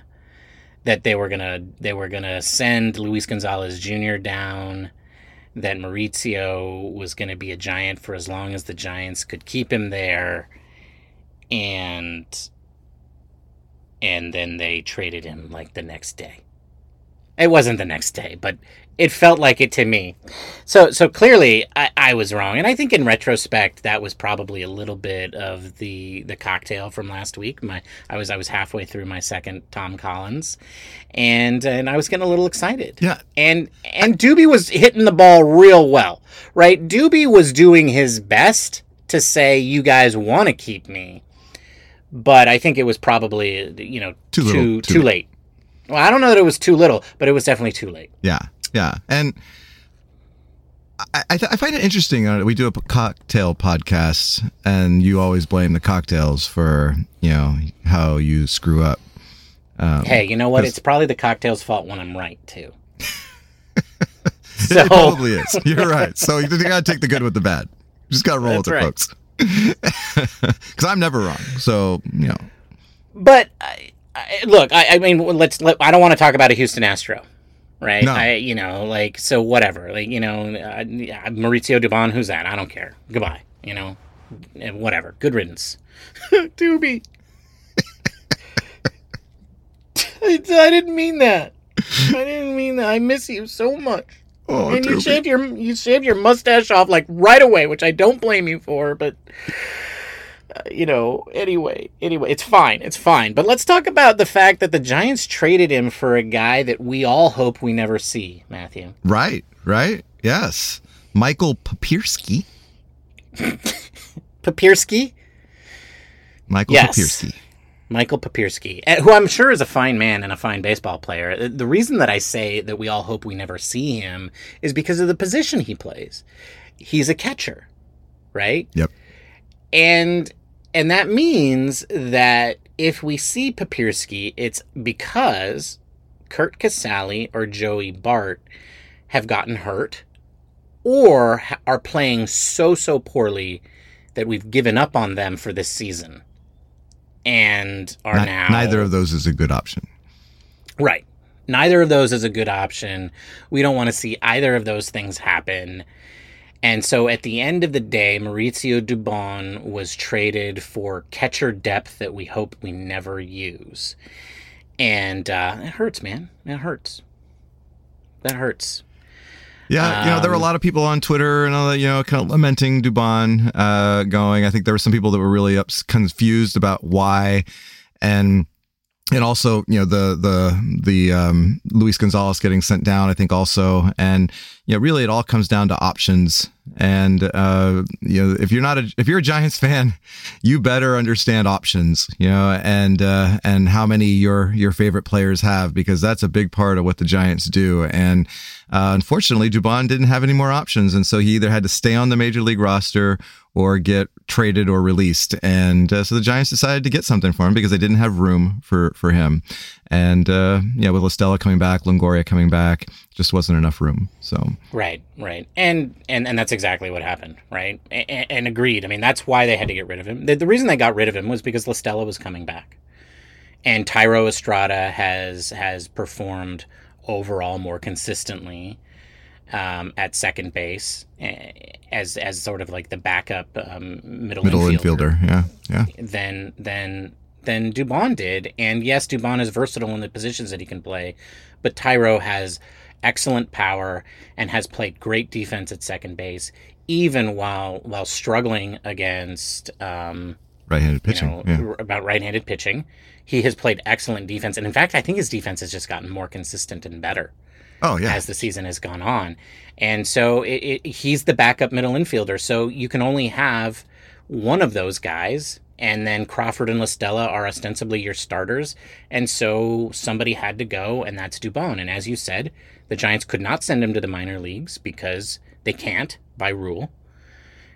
Speaker 2: That they were gonna they were gonna send Luis Gonzalez Jr. down that Mauricio was to be a giant for as long as the Giants could keep him there, and and then they traded him like the next day. It wasn't the next day, but it felt like it to me. So so clearly I, I was wrong, and I think in retrospect that was probably a little bit of the the cocktail from last week. My I was I was halfway through my second Tom Collins, and and I was getting a little excited
Speaker 3: Yeah.
Speaker 2: and and Doobie was hitting the ball real well, right? Doobie was doing his best to say, "You guys want to keep me," but I think it was probably you know
Speaker 3: Too
Speaker 2: too
Speaker 3: little,
Speaker 2: too,
Speaker 3: too
Speaker 2: late. Well, I don't know that it was too little, but it was definitely too late.
Speaker 3: Yeah, yeah, and I, I, th- I find it interesting. Uh, we do a cocktail podcast, and you always blame the cocktails for you know how you screw up. Um,
Speaker 2: Hey, you know what? It's probably the cocktail's fault when I'm right too.
Speaker 3: it probably is. You're right. So you got to take the good with the bad. You just got to roll
Speaker 2: That's
Speaker 3: with it,
Speaker 2: right.
Speaker 3: folks. Because I'm never wrong. So you know,
Speaker 2: But I, I, look, I, I mean, let's. Let, I don't want to talk about a Houston Astro, right?
Speaker 3: No.
Speaker 2: I, you know, like so, whatever. Like, you know, uh, Mauricio Dubon, who's that? I don't care. Goodbye. You know, Eh, whatever. Good riddance. Doobie. I didn't mean that. I didn't mean that. I miss you so much.
Speaker 3: Oh,
Speaker 2: and you shaved your you shaved your mustache off like right away, which I don't blame you for, but uh, you know, anyway, anyway, it's fine. It's fine. But let's talk about the fact that the Giants traded him for a guy that we all hope we never see, Matthew.
Speaker 3: right, right, yes, Michael Papierski.
Speaker 2: Papierski?
Speaker 3: Michael
Speaker 2: Yes.
Speaker 3: Papierski.
Speaker 2: Michael Papierski, eh, who I'm sure is a fine man and a fine baseball player. Uh, The reason that I say that we all hope we never see him is because of the position he plays. He's a catcher, right?
Speaker 3: Yep.
Speaker 2: And and that means that if we see Papierski, it's because Curt Casali or Joey Bart have gotten hurt or are playing so so poorly that we've given up on them for this season and are
Speaker 3: Ni-
Speaker 2: now
Speaker 3: Neither of those is a good option.
Speaker 2: right Neither of those is a good option. We don't want to see either of those things happen. And so at the end of the day, Mauricio Dubon was traded for catcher depth that we hope we never use. And uh, it hurts, man. It hurts. That hurts.
Speaker 3: Yeah, you know, there were a
Speaker 2: Um,
Speaker 3: lot of people on Twitter and all that, you know, kind of lamenting Dubon uh, going. I think there were some people that were really ups, confused about why, and and also, you know, the the the um, Luis Gonzalez getting sent down. I think also, and you know, really, it all comes down to options. And uh, you know, if you're not a if you're a Giants fan, you better understand options. You know, and uh, and how many your your favorite players have because that's a big part of what the Giants do. And uh, unfortunately, Dubon didn't have any more options, and so he either had to stay on the major league roster or get traded or released. And uh, so the Giants decided to get something for him because they didn't have room for for him. And uh, yeah, with La Stella coming back, Longoria coming back, just wasn't enough room. So
Speaker 2: Right, right, and and and that's exactly what happened, right? And, and agreed. I mean, that's why they had to get rid of him. The, the reason they got rid of him was because La Stella was coming back, and Thairo Estrada has has performed overall more consistently um, at second base eh, as as sort of like the backup um, middle
Speaker 3: middle
Speaker 2: infielder
Speaker 3: infielder, yeah, yeah.
Speaker 2: than than than Dubon did. And yes, Dubon is versatile in the positions that he can play, but Thairo has excellent power and has played great defense at second base, even while while struggling against um,
Speaker 3: Right-handed
Speaker 2: you
Speaker 3: pitching.
Speaker 2: know
Speaker 3: yeah.
Speaker 2: about right-handed pitching. He has played excellent defense, and in fact, I think his defense has just gotten more consistent and better
Speaker 3: Oh yeah.
Speaker 2: as the season has gone on. And so it, it, he's the backup middle infielder. So you can only have one of those guys. And then Crawford and La Stella are ostensibly your starters. And so somebody had to go, and that's Dubon. And as you said, the Giants could not send him to the minor leagues because they can't by rule.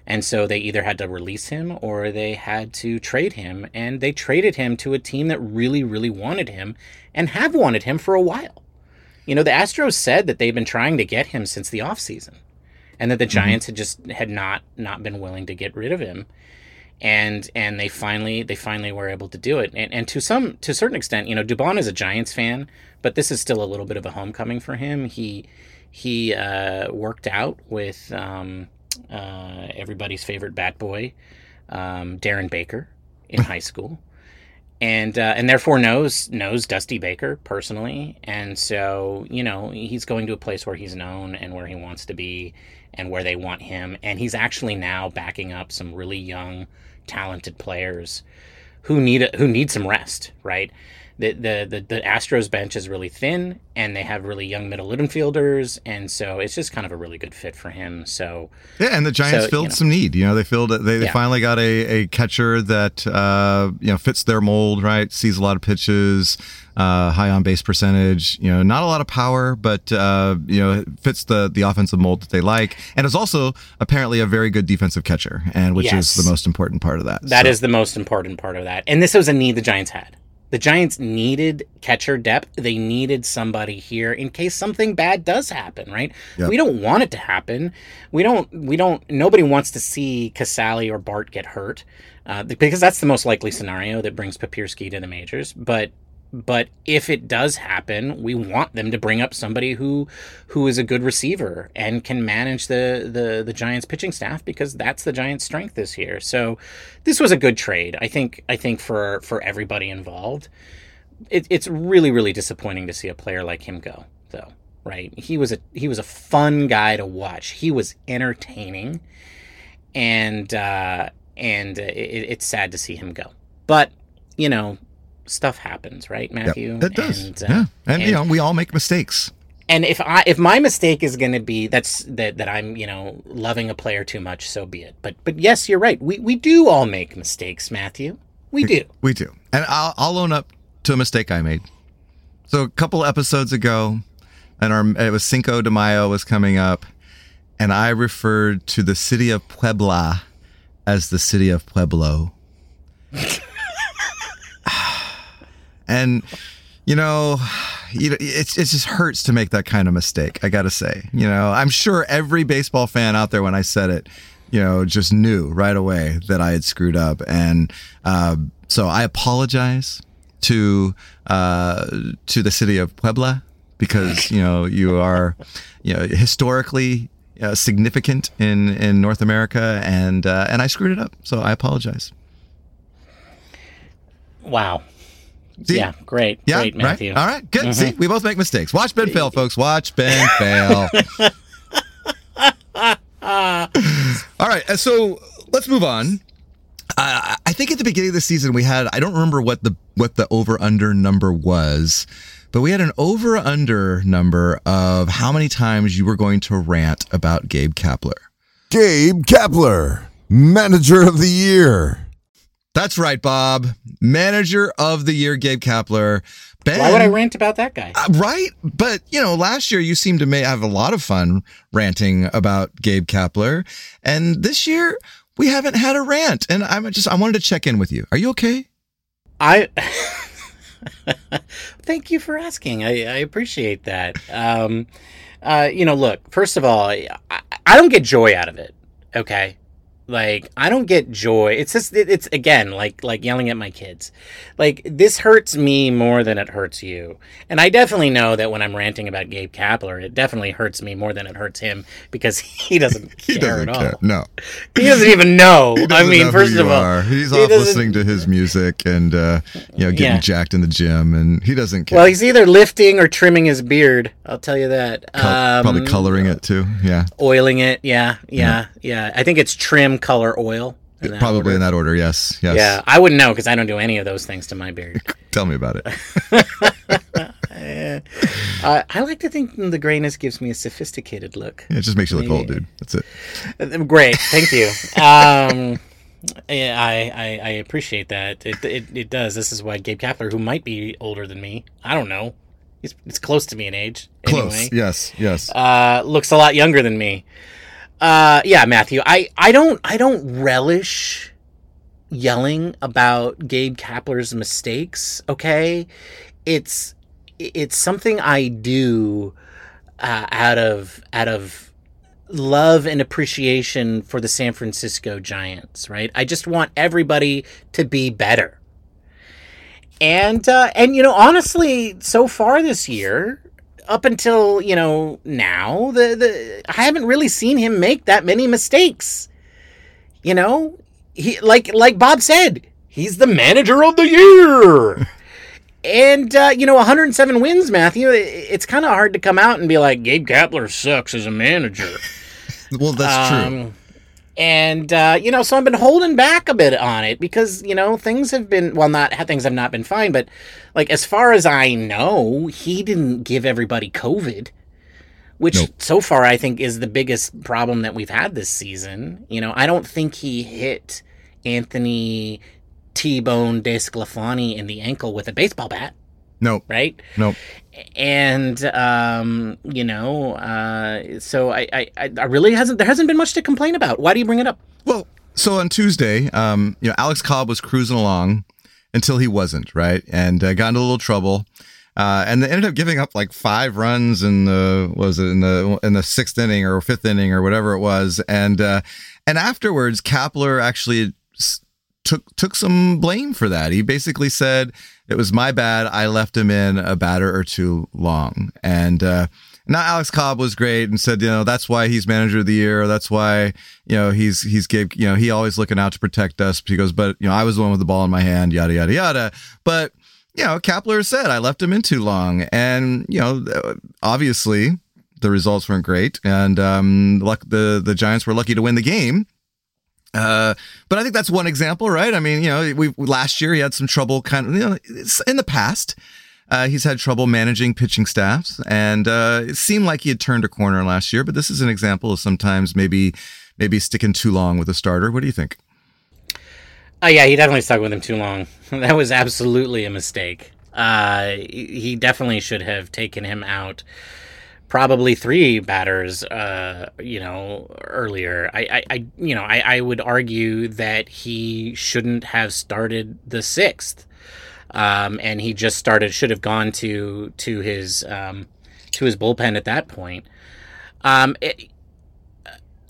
Speaker 2: And so they either had to release him or they had to trade him. And they traded him to a team that really, really wanted him and have wanted him for a while. You know, the Astros said that they've been trying to get him since the offseason and that the Giants had just had not not been willing to get rid of him. And and they finally they finally were able to do it. And and to some to a certain extent, you know, Dubon is a Giants fan, but this is still a little bit of a homecoming for him. He he uh, worked out with um, uh, everybody's favorite bat boy, um, Darren Baker, in high school, and uh, and therefore knows knows Dusty Baker personally, and so you know he's going to a place where he's known and where he wants to be, and where they want him, and he's actually now backing up some really young, talented players who need a, who need some rest, right? The, the the the Astros bench is really thin, and they have really young middle infielders, and so it's just kind of a really good fit for him. So
Speaker 3: Yeah, and the Giants
Speaker 2: So, you
Speaker 3: filled
Speaker 2: know.
Speaker 3: some need. You know, they filled. They, they
Speaker 2: Yeah.
Speaker 3: finally got a, a catcher that uh, you know fits their mold. Right, sees a lot of pitches, uh, high on base percentage. You know, not a lot of power, but uh, you know fits the the offensive mold that they like, and is also apparently a very good defensive catcher, and which
Speaker 2: Yes.
Speaker 3: is the most important part of that.
Speaker 2: That is
Speaker 3: So-
Speaker 2: the most important part of that. And this was a need the Giants had. The Giants needed catcher depth. They needed somebody here in case something bad does happen, right?
Speaker 3: Yep.
Speaker 2: We don't want it to happen. We don't we don't nobody wants to see Casali or Bart get hurt. Uh, because that's the most likely scenario that brings Papierski to the majors. But but if it does happen, we want them to bring up somebody who who is a good receiver and can manage the the the Giants pitching staff because that's the Giants' strength this year. So this was a good trade. I think I think for for everybody involved. It, it's really really disappointing to see a player like him go though. Right? He was a he was a fun guy to watch. He was entertaining and uh and it, it's sad to see him go. But, you know, stuff happens, right,
Speaker 3: Yep,
Speaker 2: Matthew?
Speaker 3: It does.
Speaker 2: And, uh,
Speaker 3: yeah, and, you know we all make mistakes.
Speaker 2: and if I if my mistake is going to be that's that that I'm you know loving a player too much, so be it. But but yes, you're right. We we do all make mistakes, Matthew. We do.
Speaker 3: We do. And I'll, I'll own up to a mistake I made. So a couple episodes ago, and our it was Cinco de Mayo was coming up, and I referred to the city of Puebla as the city of Pueblo. and you know, you know, it's it just hurts to make that kind of mistake. I gotta say, you know, I'm sure every baseball fan out there when I said it, you know, just knew right away that I had screwed up, and uh, so I apologize to uh, to the city of Puebla because you know you are you know historically uh, significant in in North America, and uh, and I screwed it up, so I apologize.
Speaker 2: Wow.
Speaker 3: See?
Speaker 2: Yeah, great,
Speaker 3: Yeah,
Speaker 2: great, Matthew.
Speaker 3: right. All right, good. See, we both make mistakes. Watch Ben fail, folks. Watch Ben fail. All right, uh, so let's move on. Uh, I think at the beginning of the season we had I don't remember what the what the over under number was, but we had an over under number of how many times you were going to rant about Gabe Kapler.
Speaker 1: Gabe Kapler, Manager of the Year.
Speaker 3: That's right, Bob. Manager of the year, Gabe Kapler. Ben,
Speaker 2: Why would I rant about that guy?
Speaker 3: Uh, right? But, you know, last year you seemed to may have a lot of fun ranting about Gabe Kapler. And this year we haven't had a rant. And I'm just, I wanted to check in with you. Are you okay?
Speaker 2: I thank you for asking. I, I appreciate that. Um, uh, you know, look. First of all, I, I don't get joy out of it. Okay, like I don't get joy. It's just it, it's again like like yelling at my kids. Like this hurts me more than it hurts you. And I definitely know that when I'm ranting about Gabe Kapler, it definitely hurts me more than it hurts him because he doesn't care
Speaker 3: He doesn't
Speaker 2: at all.
Speaker 3: care. No.
Speaker 2: He doesn't even know.
Speaker 3: He
Speaker 2: I
Speaker 3: doesn't
Speaker 2: mean, first of all,
Speaker 3: are. he's
Speaker 2: he
Speaker 3: off
Speaker 2: doesn't-
Speaker 3: listening to his music and, uh, you know, getting
Speaker 2: Yeah.
Speaker 3: jacked in the gym and he doesn't care.
Speaker 2: Well, he's either lifting or trimming his beard. I'll tell you that.
Speaker 3: Col- probably
Speaker 2: Um,
Speaker 3: coloring it too. Yeah.
Speaker 2: oiling it. Yeah, yeah, yeah. I think it's trim, color, oil. in that
Speaker 3: Probably
Speaker 2: order.
Speaker 3: in that order. Yes. Yes.
Speaker 2: Yeah, I wouldn't know because I don't do any of those things to my beard.
Speaker 3: Tell me about it.
Speaker 2: Uh, I like to think the grayness gives me a sophisticated look.
Speaker 3: It just makes you look old, dude. That's it.
Speaker 2: Uh, Great, thank you. Um, yeah, I, I I appreciate that. It, it it does. This is why Gabe Kapler, who might be older than me, I don't know. He's it's close to me in age.
Speaker 3: Close.
Speaker 2: Anyway.
Speaker 3: Yes. Yes.
Speaker 2: uh, looks a lot younger than me. Uh, yeah, Matthew, I, I don't I don't relish yelling about Gabe Kapler's mistakes. Okay, it's it's something I do uh, out of out of love and appreciation for the San Francisco Giants. Right, I just want everybody to be better. And uh, and you know honestly, so far this year, up until you know now the the I haven't really seen him make that many mistakes. You know, he like like Bob said, he's the manager of the year. and uh, you know, 107 wins, Matthew. It's kind of hard to come out and be like Gabe Kapler sucks as a manager.
Speaker 3: well, that's true.
Speaker 2: And uh, you know, so I've been holding back a bit on it because you know things have been well, not things have not been fine, but like as far as I know, he didn't give everybody COVID, which
Speaker 3: Nope.
Speaker 2: so far I think is the biggest problem that we've had this season. You know, I don't think he hit Anthony T Bone Desclafani in the ankle with a baseball bat,
Speaker 3: Nope.
Speaker 2: right?
Speaker 3: Nope.
Speaker 2: and um, you know, uh, so I, I, I really hasn't there hasn't been much to complain about. Why do you bring it up?
Speaker 3: Well, so on Tuesday, um, you know, Alex Cobb was cruising along until he wasn't, right? And uh, got into a little trouble. Uh, and they ended up giving up like five runs in the what was it in the in the sixth inning or fifth inning or whatever it was, and uh, and afterwards, Kapler actually took took some blame for that. He basically said it was my bad. I left him in a batter or two long, and uh, now Alex Cobb was great and said, you know, that's why he's manager of the year. That's why you know he's he's gave you know he always looking out to protect us. He goes, but you know I was the one with the ball in my hand, yada yada yada. But you know Kapler said I left him in too long, and you know obviously the results weren't great, and um, luck the the Giants were lucky to win the game. Uh, but I think that's one example, right? I mean, you know, we last year he had some trouble, kind of, you know, in the past. Uh, he's had trouble managing pitching staffs, and uh, it seemed like he had turned a corner last year. But this is an example of sometimes maybe maybe sticking too long with a starter. What do you think?
Speaker 2: Oh yeah, he definitely stuck with him too long. that was absolutely a mistake. Uh, he definitely should have taken him out. Probably three batters, uh, you know, earlier. I, I, I you know, I, I would argue that he shouldn't have started the sixth, um, and he just started. Should have gone to to his um, to his bullpen at that point. Um, it,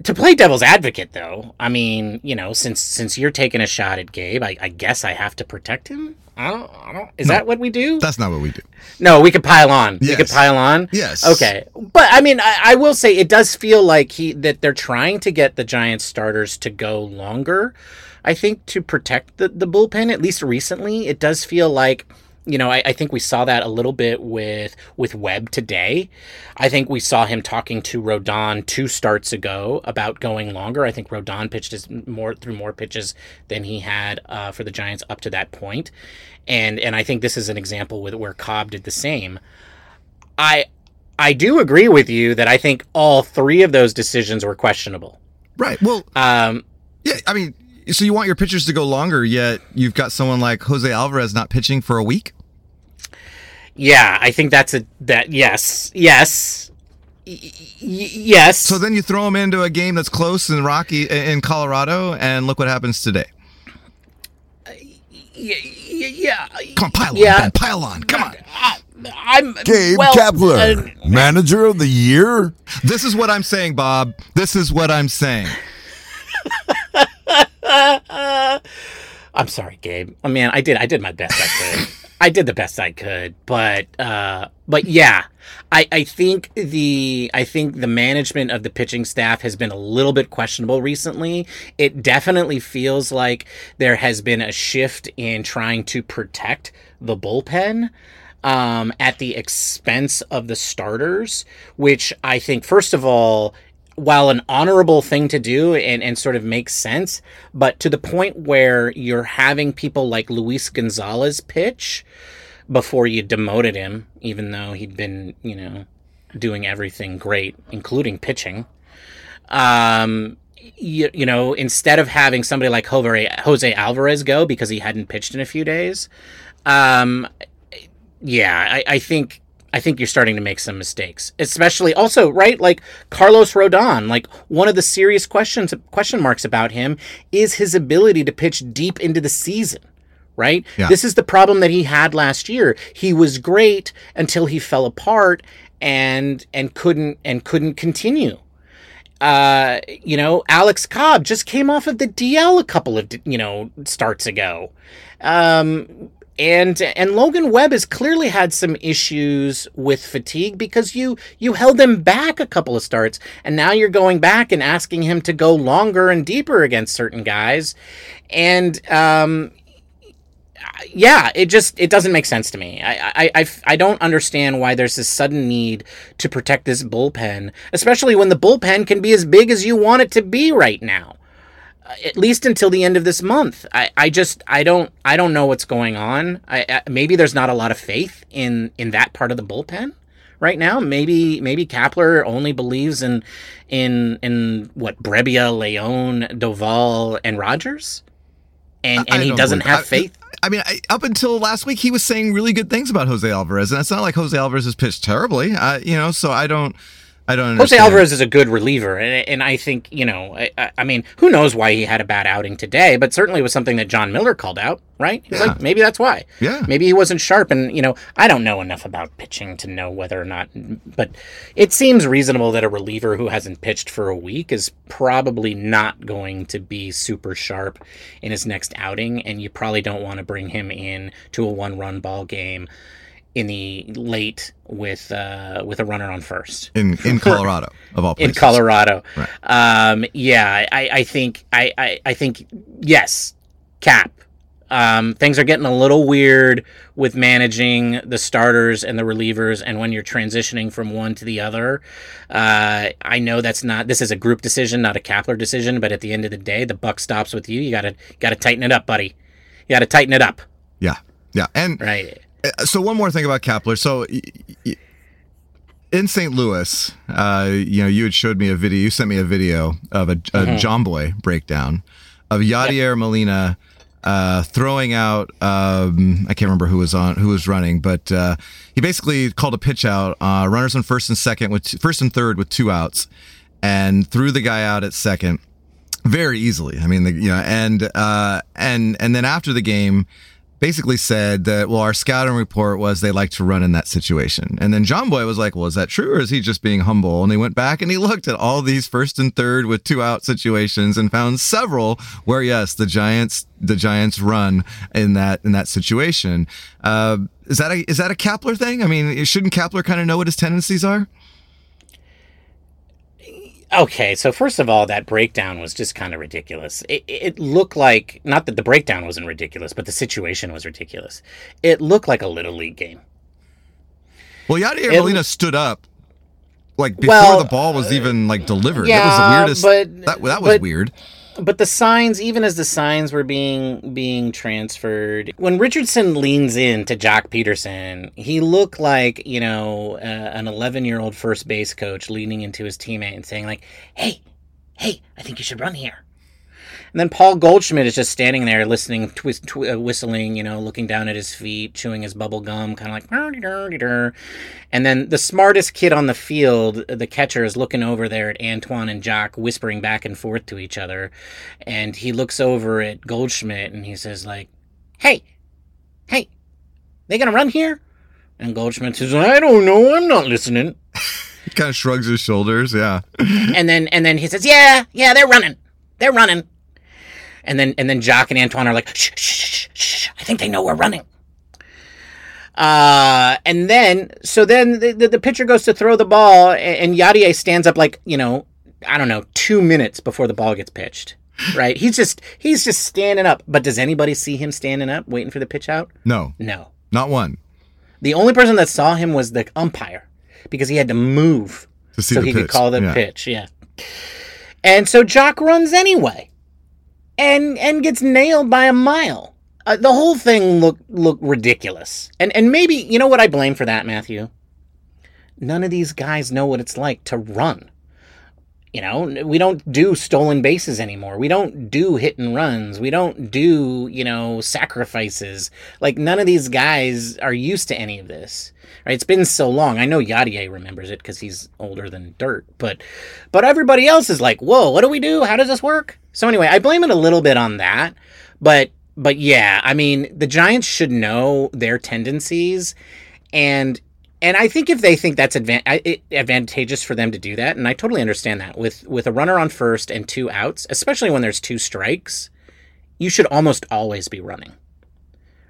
Speaker 2: to play devil's advocate though i mean you know since since you're taking a shot at gabe i, I guess i have to protect him I don't. I don't. Is that what we do?
Speaker 3: That's not what we do.
Speaker 2: No, we could pile on. We could pile on.
Speaker 3: Yes.
Speaker 2: Okay, but I mean, I, I will say it does feel like he that they're trying to get the Giants starters to go longer. I think to protect the the bullpen. At least recently, it does feel like. You know, I, I think we saw that a little bit with with Webb today. I think we saw him talking to Rodon two starts ago about going longer. I think Rodon pitched his more through more pitches than he had uh, for the Giants up to that point, and and I think this is an example with where Cobb did the same. I I do agree with you that I think all three of those decisions were questionable.
Speaker 3: Right. Well,
Speaker 2: Um,
Speaker 3: yeah. I mean, so you want your pitchers to go longer, yet you've got someone like Jose Alvarez not pitching for a week.
Speaker 2: Yeah, I think that's a that yes yes y- y- yes.
Speaker 3: So then you throw him into a game that's close and rocky in Colorado, and look what happens today.
Speaker 2: Y- y- yeah,
Speaker 3: Come on, pile
Speaker 2: Yeah.
Speaker 3: on, Ben, pile on. Come on.
Speaker 2: I, I'm
Speaker 1: Gabe
Speaker 2: well,
Speaker 1: Kapler,
Speaker 2: uh,
Speaker 1: manager of the year.
Speaker 3: This is what I'm saying, Bob. This is what I'm saying.
Speaker 2: I'm sorry, Gabe. I mean, I did I did my best I could. I did the best I could, but uh but yeah. I I think the I think the management of the pitching staff has been a little bit questionable recently. It definitely feels like there has been a shift in trying to protect the bullpen um at the expense of the starters, which I think first of all while an honorable thing to do and, and sort of makes sense, but to the point where you're having people like Luis Gonzalez pitch before you demoted him, even though he'd been, you know, doing everything great, including pitching. Um, you, you know, instead of having somebody like Jose, Alvarez go because he hadn't pitched in a few days, um, yeah, I, I think I think you're starting to make some mistakes, especially also right like Carlos Rodon. Like one of the serious questions question marks about him is his ability to pitch deep into the season. Right.
Speaker 3: Yeah.
Speaker 2: This is the problem that he had last year. He was great until he fell apart and and couldn't and couldn't continue uh, you know, Alex Cobb just came off of the DL a couple of you know starts ago, um, and and Logan Webb has clearly had some issues with fatigue because you you held him back a couple of starts, and now you're going back and asking him to go longer and deeper against certain guys, and um, yeah, it just it doesn't make sense to me. I, I I I don't understand why there's this sudden need to protect this bullpen, especially when the bullpen can be as big as you want it to be right now. At least until the end of this month. I, I just I don't I don't know what's going on. I, I maybe there's not a lot of faith in in that part of the bullpen right now. Maybe maybe Kapler only believes in in in what Brebbia, Leone, Doval, and Rogers, and and he doesn't have faith.
Speaker 3: I mean, I, up until last week, he was saying really good things about Jose Alvarez, and it's not like Jose Alvarez has pitched terribly. Uh, you know, so I don't, I don't.
Speaker 2: Jose Alvarez is a good reliever, and, and I think you know. I- I, I mean, who knows why he had a bad outing today? But certainly it was something that Jon Miller called out, right? He's
Speaker 3: Yeah.
Speaker 2: like, maybe that's why.
Speaker 3: Yeah.
Speaker 2: Maybe he wasn't sharp, and you know, I don't know enough about pitching to know whether or not. But it seems reasonable that a reliever who hasn't pitched for a week is probably not going to be super sharp in his next outing, and you probably don't want to bring him in to a one-run ball game in the late with uh, with a runner on first
Speaker 3: in in Colorado of all places. in.
Speaker 2: Colorado.
Speaker 3: Right.
Speaker 2: Um, yeah, I, I think I, I, I think yes, Cap. Um, things are getting a little weird with managing the starters and the relievers, and when you're transitioning from one to the other. Uh, I know that's not this is a group decision, not a Kapler decision, but at the end of the day, the buck stops with you. You gotta gotta tighten it up, buddy. You gotta tighten it up,
Speaker 3: Yeah, yeah, and
Speaker 2: right?
Speaker 3: So one more thing about Kapler. So in St. Louis, uh, you know, you had showed me a video. You sent me a video of a, a Jomboy breakdown of Yadier Molina uh, throwing out. Um, I can't remember who was on, who was running, but uh, he basically called a pitch out. Uh, runners on first and second with t- first and third with two outs, and threw the guy out at second very easily. I mean, the, you know, and uh, and and then after the game, basically said that, well, our scouting report was they like to run in that situation. And then jomboy was like, well, is that true or is he just being humble? And he went back and he looked at all these first and third with two out situations and found several where, yes, the Giants, the Giants run in that, in that situation. Uh, is that a, is that a Kapler thing? I mean, shouldn't Kapler kind of know what his tendencies are?
Speaker 2: Okay, so first of all, that breakdown was just kind of ridiculous. It, it looked like, not that the breakdown wasn't ridiculous, but the situation was ridiculous. It looked like a Little League game.
Speaker 3: Well, Yadier Molina stood up like before
Speaker 2: Well,
Speaker 3: the ball was even like delivered.
Speaker 2: yeah,
Speaker 3: that was the weirdest.
Speaker 2: but-
Speaker 3: that, that was
Speaker 2: but-
Speaker 3: weird.
Speaker 2: But the signs even as the signs were being being transferred when richardson leans in to joc pederson he looked like you know uh, an 11 year old first base coach leaning into his teammate and saying like hey hey i think you should run here and then paul goldschmidt is just standing there listening twist, tw- uh, whistling you know looking down at his feet chewing his bubble gum kind of like and then the smartest kid on the field, the catcher, is looking over there at Antoine and Joc, whispering back and forth to each other. And he looks over at Goldschmidt and he says, like, hey, hey, they gonna run here? And Goldschmidt says, I don't know, I'm not listening.
Speaker 3: He kind of shrugs his shoulders. Yeah.
Speaker 2: and then and then he says, yeah, yeah, they're running, they're running. And then and then Joc and Antoine are like, shh, shh, shh, shh, I think they know we're running. Uh, and then so then the, the, the pitcher goes to throw the ball, and, and Yadier stands up like you know, I don't know, two minutes before the ball gets pitched. Right? He's just he's just standing up. But does anybody see him standing up, waiting for the pitch out?
Speaker 3: No,
Speaker 2: No.
Speaker 3: not one.
Speaker 2: The only person that saw him was the umpire because he had to move
Speaker 3: To see
Speaker 2: so
Speaker 3: the
Speaker 2: he
Speaker 3: pitch.
Speaker 2: could call the
Speaker 3: Yeah.
Speaker 2: pitch. Yeah. And so Joc runs anyway, and and gets nailed by a mile. Uh, the whole thing looked looked ridiculous. And and maybe you know what I blame for that, Matthew. None of these guys know what it's like to run. You know, we don't do stolen bases anymore. We don't do hit and runs. We don't do, you know, sacrifices. Like none of these guys are used to any of this. Right? It's been so long. I know Yadier remembers it because he's older than dirt, but but everybody else is like, "Whoa, what do we do? How does this work?" So anyway, I blame it a little bit on that, but but yeah, I mean, the Giants should know their tendencies, and and I think if they think that's advan- advantageous for them to do that, and I totally understand that with with a runner on first and two outs, especially when there's two strikes, you should almost always be running,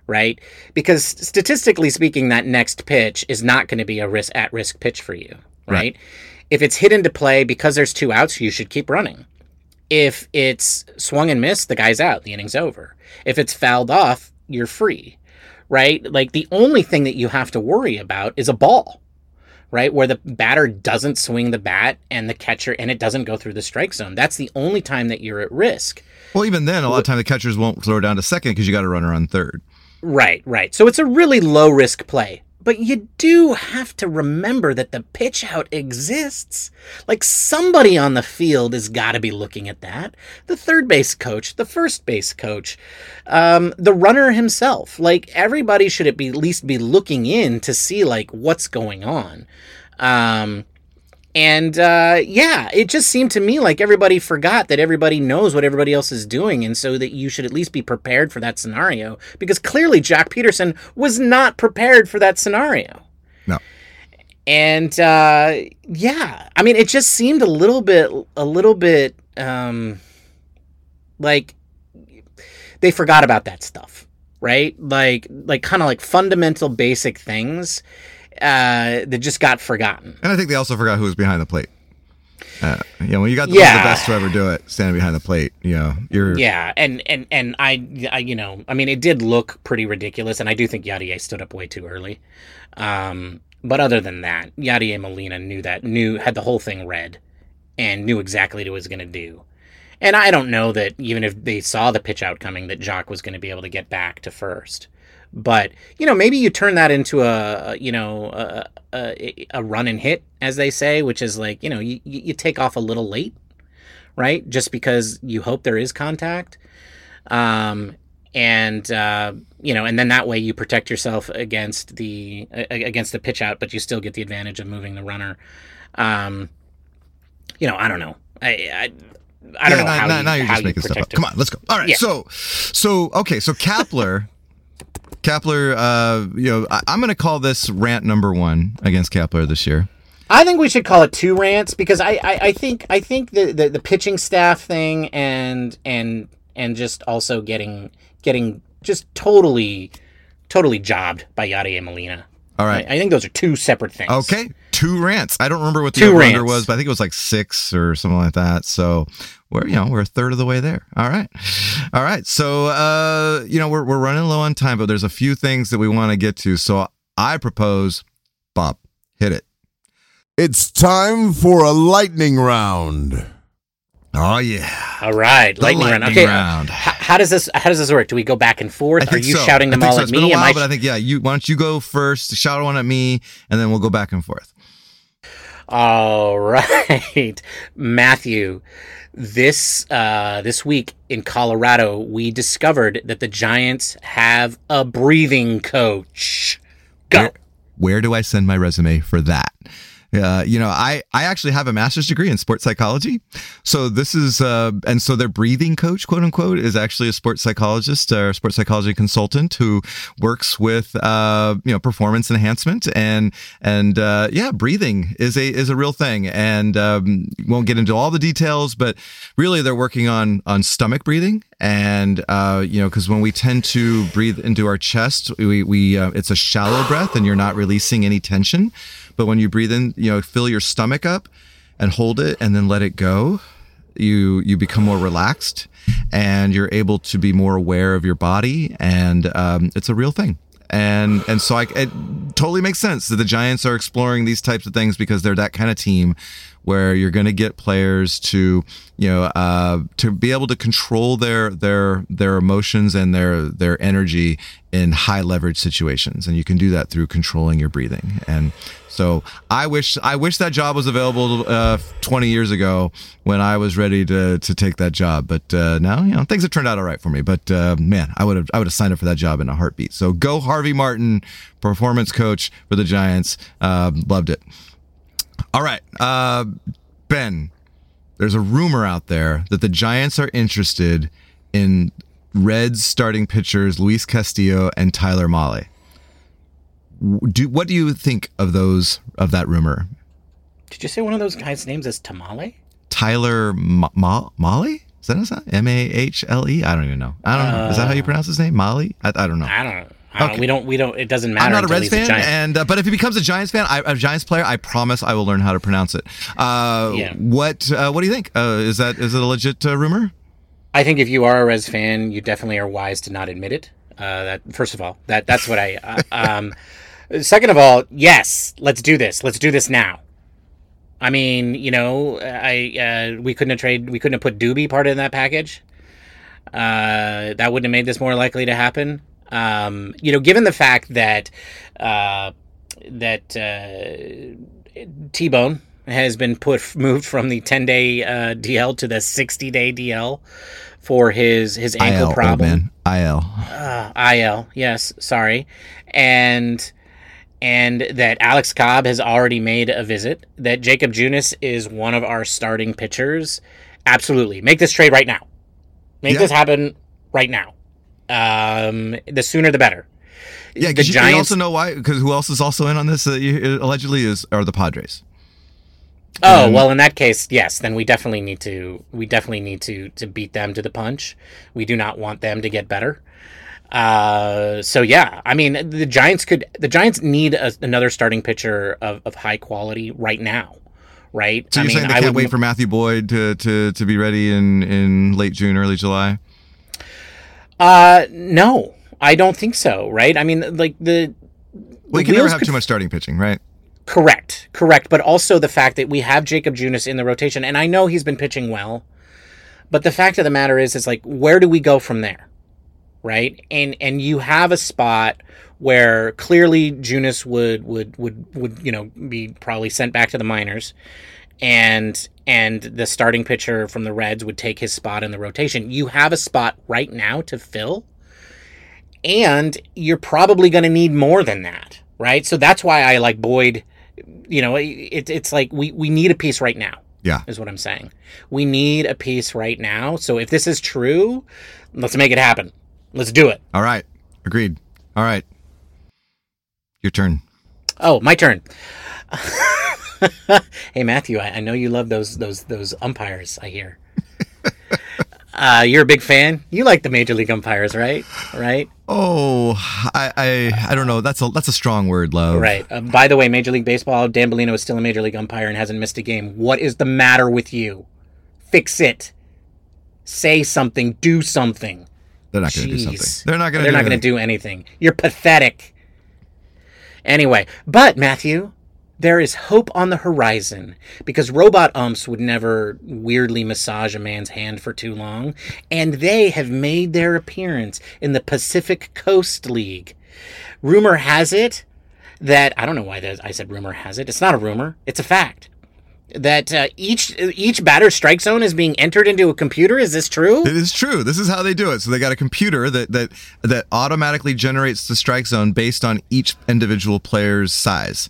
Speaker 2: right? Because statistically speaking, that next pitch is not going to be a risk at risk pitch for you, right?
Speaker 3: Right.
Speaker 2: If it's hit into play because there's two outs, you should keep running. If it's swung and missed, the guy's out, the inning's over. If it's fouled off, you're free, right? Like the only thing that you have to worry about is a ball, right? Where the batter doesn't swing the bat and the catcher and it doesn't go through the strike zone. That's the only time that you're at risk.
Speaker 3: Well, even then, a lot of time the catchers won't throw down to second because you got a runner on third.
Speaker 2: Right, right. So it's a really low risk play. But you do have to remember that the pitch out exists. Like somebody on the field has got to be looking at that. The third base coach, the first base coach, um, the runner himself. Like everybody should at least be looking in to see like what's going on. Um, and uh, yeah, it just seemed to me like everybody forgot that everybody knows what everybody else is doing, and so that you should at least be prepared for that scenario. Because clearly, Joc Pederson was not prepared for that scenario.
Speaker 3: No.
Speaker 2: And uh, yeah, I mean, it just seemed a little bit, a little bit um, like they forgot about that stuff, right? Like, like kind of like fundamental, basic things uh, that just got forgotten.
Speaker 3: And I think they also forgot who was behind the plate. Uh, you know, when you got the,
Speaker 2: Yeah.
Speaker 3: the best to ever do it, standing behind the plate, you know, you're
Speaker 2: Yeah, and and and I, I, you know, I mean, it did look pretty ridiculous, and I do think Yadier stood up way too early. Um, but other than that, Yadier Molina knew that, knew had the whole thing read, and knew exactly what he was going to do. And I don't know that even if they saw the pitch out coming, that Joc was going to be able to get back to first. But you know, maybe you turn that into a you know a, a, a run and hit, as they say, which is like you know you, you take off a little late, right? Just because you hope there is contact, um, and uh, you know, and then that way you protect yourself against the against the pitch out, but you still get the advantage of moving the runner. Um, you know, I don't know. I I, I don't
Speaker 3: Yeah,
Speaker 2: know
Speaker 3: now,
Speaker 2: how
Speaker 3: now,
Speaker 2: you, how
Speaker 3: just making stuff up. Come on, let's go. All right.
Speaker 2: Yeah.
Speaker 3: So, so okay. So Kapler, Kapler, uh, you know, I, I'm going to call this rant number one against Kapler this year.
Speaker 2: I think we should call it two rants because I, I, I think I think the, the, the pitching staff thing and and and just also getting getting just totally totally jobbed by Yadier Molina.
Speaker 3: All right.
Speaker 2: I, I think those are two separate things.
Speaker 3: Okay, two rants. I don't remember what the
Speaker 2: Two
Speaker 3: over under was, but I think it was like six or something like that. So we're you know we're a third of the way there. All right, all right. So uh, you know we're we're running low on time, but there's a few things that we want to get to. So I propose, Bob, hit it.
Speaker 1: It's time for a lightning round.
Speaker 3: Oh yeah,
Speaker 2: All right,
Speaker 3: The
Speaker 2: lightning, round. Okay,
Speaker 3: round.
Speaker 2: h- how does this how does this work? Do we go back and forth? Are you
Speaker 3: so.
Speaker 2: shouting
Speaker 3: I
Speaker 2: them all
Speaker 3: so.
Speaker 2: at
Speaker 3: It's been
Speaker 2: me?
Speaker 3: a
Speaker 2: Am
Speaker 3: while,
Speaker 2: I
Speaker 3: but I think yeah. You why don't you go first? Shout one at me, and then we'll go back and forth.
Speaker 2: All right, Matthew. This uh, this week in Colorado, we discovered that the Giants have a breathing coach. Go.
Speaker 3: Where, where do I send my resume for that? Uh, you know, I, I actually have a master's degree in sports psychology. So this is, uh, and so their breathing coach, quote unquote, is actually a sports psychologist or sports psychology consultant who works with, uh, you know, performance enhancement and, and, uh, yeah, breathing is a, is a real thing. And, um, won't get into all the details, but really they're working on, on stomach breathing. And, uh, you know, cause when we tend to breathe into our chest, we, we, uh, it's a shallow breath and you're not releasing any tension. But when you breathe in, you know, fill your stomach up and hold it and then let it go, you you become more relaxed and you're able to be more aware of your body and um, it's a real thing. And and so I, it totally makes sense that the Giants are exploring these types of things because they're that kind of team where you're going to get players to you know uh, to be able to control their their their emotions and their their energy in high leverage situations. And you can do that through controlling your breathing. And so I wish I wish that job was available uh, 20 years ago when I was ready to to take that job. But uh, now you know things have turned out all right for me. But uh, man, I would have I would have signed up for that job in a heartbeat. So go Harvey Martin, performance coach for the Giants. Uh, loved it. All right, uh, Ben. There's a rumor out there that the Giants are interested in Reds starting pitchers Luis Castillo and Tyler Mahle do what do you think of those of that rumor?
Speaker 2: Did you say one of those guys' names is Tamale?
Speaker 3: Tyler Ma- Ma- Molly? Is that his name? M A H L E? I don't even know. I don't know. Is that how you pronounce his name? Molly? I, I don't know.
Speaker 2: I don't. I don't
Speaker 3: Okay.
Speaker 2: We don't. We don't. It doesn't matter.
Speaker 3: I'm not a Reds fan,
Speaker 2: Giant.
Speaker 3: and uh, but if he becomes a Giants fan, I, a Giants player, I promise I will learn how to pronounce it. Uh,
Speaker 2: Yeah.
Speaker 3: What uh, What do you think? Uh, is that is it a legit uh, rumor?
Speaker 2: I think if you are a Reds fan, you definitely are wise to not admit it. Uh, that first of all, that that's what I. Uh, um, second of all, yes, let's do this. Let's do this now. I mean, you know, I uh, we couldn't have trade. We couldn't have put Doobie part in that package. Uh, that wouldn't have made this more likely to happen. Um, you know, given the fact that uh, that uh, T Bone has been put moved from the 10 day uh, DL to the 60 day DL for his his ankle
Speaker 3: IL,
Speaker 2: problem.
Speaker 3: IL.
Speaker 2: Uh, IL, yes, sorry, and and that Alex Cobb has already made a visit. That Jakob Junis is one of our starting pitchers. Absolutely, make this trade right now. Make
Speaker 3: Yeah.
Speaker 2: this happen right now. Um, the sooner the better.
Speaker 3: Yeah,
Speaker 2: the
Speaker 3: you, you
Speaker 2: Giants.
Speaker 3: also know why. Because who else is also in on this? Uh, you, allegedly is are the Padres.
Speaker 2: Oh
Speaker 3: Um,
Speaker 2: well, in that case, yes. Then we definitely need to. We definitely need to to beat them to the punch. We do not want them to get better. Uh, so yeah, I mean, the Giants could. The Giants need a, another starting pitcher of, of high quality right now, right?
Speaker 3: So
Speaker 2: I
Speaker 3: you're
Speaker 2: mean,
Speaker 3: saying they
Speaker 2: I
Speaker 3: can't
Speaker 2: would-
Speaker 3: wait for Matthew Boyd to, to, to be ready in, in late June, early July?
Speaker 2: Uh, no, I don't think so. Right? I mean, like the.
Speaker 3: Well, you can never have
Speaker 2: could
Speaker 3: too much starting pitching, right?
Speaker 2: Correct, correct. But also the fact that we have Jakob Junis in the rotation, and I know he's been pitching well, but the fact of the matter is, it's like, where do we go from there, right? And and you have a spot where clearly Junis would would would would you know be probably sent back to the minors, and and the starting pitcher from the Reds would take his spot in the rotation. You have a spot right now to fill and you're probably going to need more than that, right? So that's why I like Boyd. You know, it, it's like we we need a piece right now.
Speaker 3: Yeah.
Speaker 2: is what I'm saying. We need a piece right now. So if this is true, let's make it happen. Let's do it.
Speaker 3: All right. Agreed. All right. Your turn.
Speaker 2: Oh, my turn. hey Matthew, I, I, know you love those those those umpires. I hear. uh, you're a big fan. You like the major league umpires, right? Right.
Speaker 3: Oh, I, I I don't know. That's a that's a strong word, love.
Speaker 2: Right. Uh, by the way, Major League Baseball, Dan Bellino is still a major league umpire and hasn't missed a game. What is the matter with you? Fix it. Say something. Do something.
Speaker 3: They're not going to do something. They're not going
Speaker 2: to. They're not going to do anything. You're pathetic. Anyway, but Matthew, there is hope on the horizon because robot umps would never weirdly massage a man's hand for too long, and they have made their appearance in the Pacific Coast League. Rumor has it that I don't know why I said rumor has it. It's not a rumor. It's a fact that uh, each each batter strike zone is being entered into a computer. Is this true?
Speaker 3: It is true. This is how they do it. So they got a computer that that that automatically generates the strike zone based on each individual player's size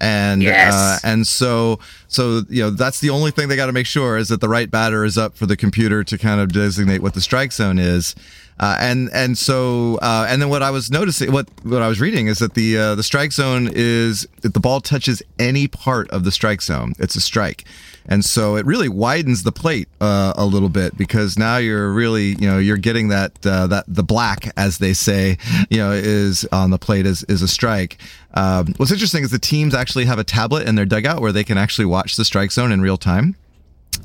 Speaker 3: and
Speaker 2: yes.
Speaker 3: uh, and so so you know that's the only thing they got to make sure is that the right batter is up for the computer to kind of designate what the strike zone is uh, and and so uh, and then what I was noticing what what I was reading is that the uh, the strike zone is if the ball touches any part of the strike zone it's a strike and so it really widens the plate uh, a little bit because now you're really you know you're getting that uh, that the black as they say you know is on the plate is is a strike. Um, what's interesting is the teams actually have a tablet in their dugout where they can actually watch the strike zone in real time.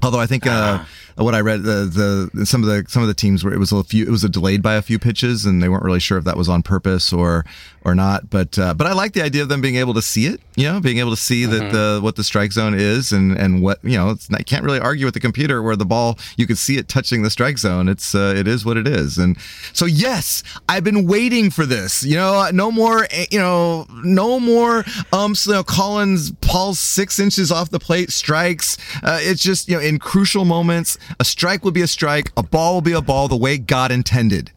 Speaker 3: Although I think uh, uh-huh what I read the the some of the some of the teams where it was a few it was a delayed by a few pitches and they weren't really sure if that was on purpose or or not. But uh, but I like the idea of them being able to see it. You know, being able to see mm-hmm. that the what the strike zone is and and what you know. It's not, you can't really argue with the computer where the ball you can see it touching the strike zone. It's uh, it is what it is. And so yes, I've been waiting for this. You know, no more eh, you know no more um you know, Collins Paul's six inches off the plate strikes. Uh, it's just you know in crucial moments a strike will be a strike, a ball will be a ball the way God intended.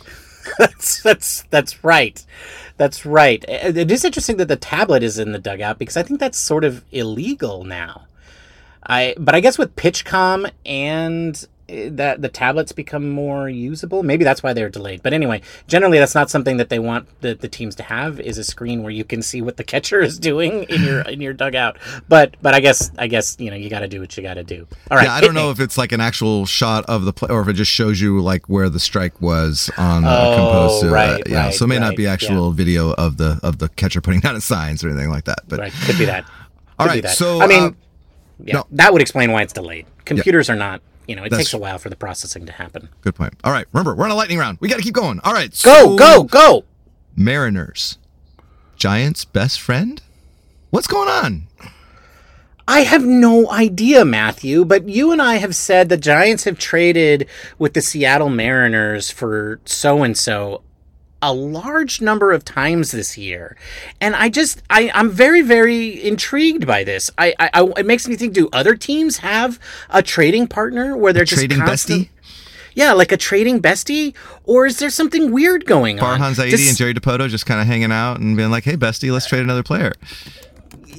Speaker 2: that's that's that's right. That's right. Uh, it is interesting that the tablet is in the dugout because I think that's sort of illegal now. I but I guess with PitchCom and that the tablets become more usable. Maybe that's why they're delayed. But anyway, generally that's not something that they want the, the teams to have is a screen where you can see what the catcher is doing in your in your dugout. But but I guess I guess you know you got to do what you got to do.
Speaker 3: All right. Yeah, I don't know me. if it's like an actual shot of the play or if it just shows you like where the strike was on
Speaker 2: oh,
Speaker 3: composed
Speaker 2: to right,
Speaker 3: uh, yeah.
Speaker 2: Right,
Speaker 3: so it may
Speaker 2: right,
Speaker 3: not be actual
Speaker 2: yeah.
Speaker 3: video of the of the catcher putting down his signs or anything like that. But
Speaker 2: right. could be that. Could
Speaker 3: all right. So
Speaker 2: I mean.
Speaker 3: Uh,
Speaker 2: yeah, no. that would explain why it's delayed. Computers yeah. are not you know, it That's takes a while for the processing to happen.
Speaker 3: Good point. All right, remember, we're on a lightning round. We got to keep going. All right,
Speaker 2: go, go, go.
Speaker 3: Mariners, Giants' best friend. What's going on?
Speaker 2: I have no idea, Matthew, but you and I have said the Giants have traded with the Seattle Mariners for so and so a large number of times this year, and I just I I'm very very intrigued by this. I I, I it makes me think: Do other teams have a trading partner where they're
Speaker 3: a
Speaker 2: just
Speaker 3: trading
Speaker 2: constant,
Speaker 3: bestie?
Speaker 2: Yeah, like a trading bestie, or is there something weird going
Speaker 3: Farhan
Speaker 2: on?
Speaker 3: Farhan Zaidi and Jerry Dipoto just kind of hanging out and being like, "Hey, bestie, let's trade another player."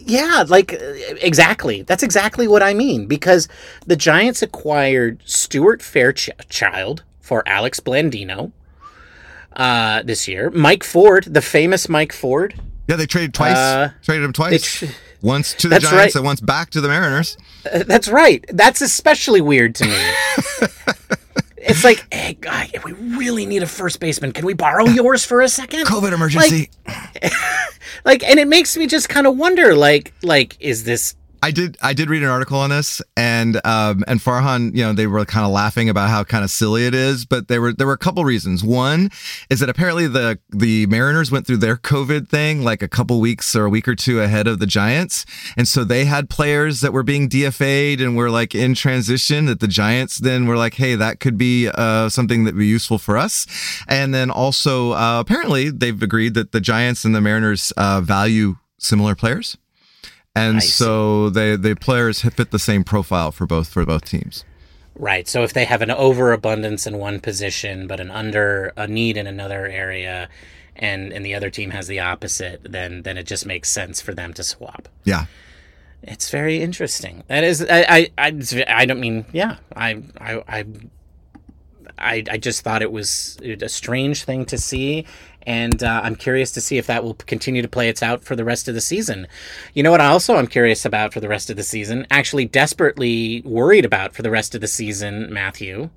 Speaker 2: Yeah, like uh, exactly. That's exactly what I mean because the Giants acquired Stuart Fairchild for Alex Blandino uh, this year. Mike Ford, the famous Mike Ford.
Speaker 3: Yeah, they traded twice. Uh, traded him twice. Tr- once to the Giants right. and once back to the Mariners.
Speaker 2: Uh, that's right. That's especially weird to me. it's like, hey, guy, we really need a first baseman. Can we borrow yours for a second?
Speaker 3: COVID emergency.
Speaker 2: Like, like and it makes me just kind of wonder, like, like, is this
Speaker 3: I did. I did read an article on this, and um, and Farhan, you know, they were kind of laughing about how kind of silly it is, but there were there were a couple reasons. One is that apparently the the Mariners went through their COVID thing like a couple weeks or a week or two ahead of the Giants, and so they had players that were being DFA'd and were like in transition. That the Giants then were like, hey, that could be uh, something that would be useful for us, and then also uh, apparently they've agreed that the Giants and the Mariners uh, value similar players and I so see. they the players fit the same profile for both for both teams.
Speaker 2: Right. So if they have an overabundance in one position but an under a need in another area and and the other team has the opposite, then then it just makes sense for them to swap.
Speaker 3: Yeah.
Speaker 2: It's very interesting. That is I I I, I don't mean yeah. I I I I, I just thought it was a strange thing to see. And uh, I'm curious to see if that will continue to play its out for the rest of the season. You know what? I also am curious about for the rest of the season. Actually, desperately worried about for the rest of the season, Matthew,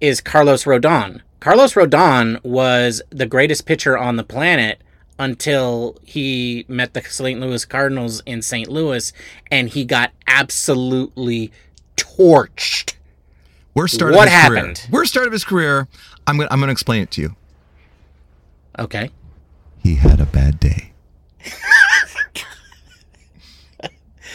Speaker 2: is Carlos Rodon. Carlos Rodon was the greatest pitcher on the planet until he met the St. Louis Cardinals in St. Louis, and he got absolutely torched.
Speaker 3: Worst start
Speaker 2: What
Speaker 3: of his
Speaker 2: happened?
Speaker 3: career. Worst start of his career. I'm gonna I'm gonna explain it to you.
Speaker 2: Okay.
Speaker 3: He had a bad day.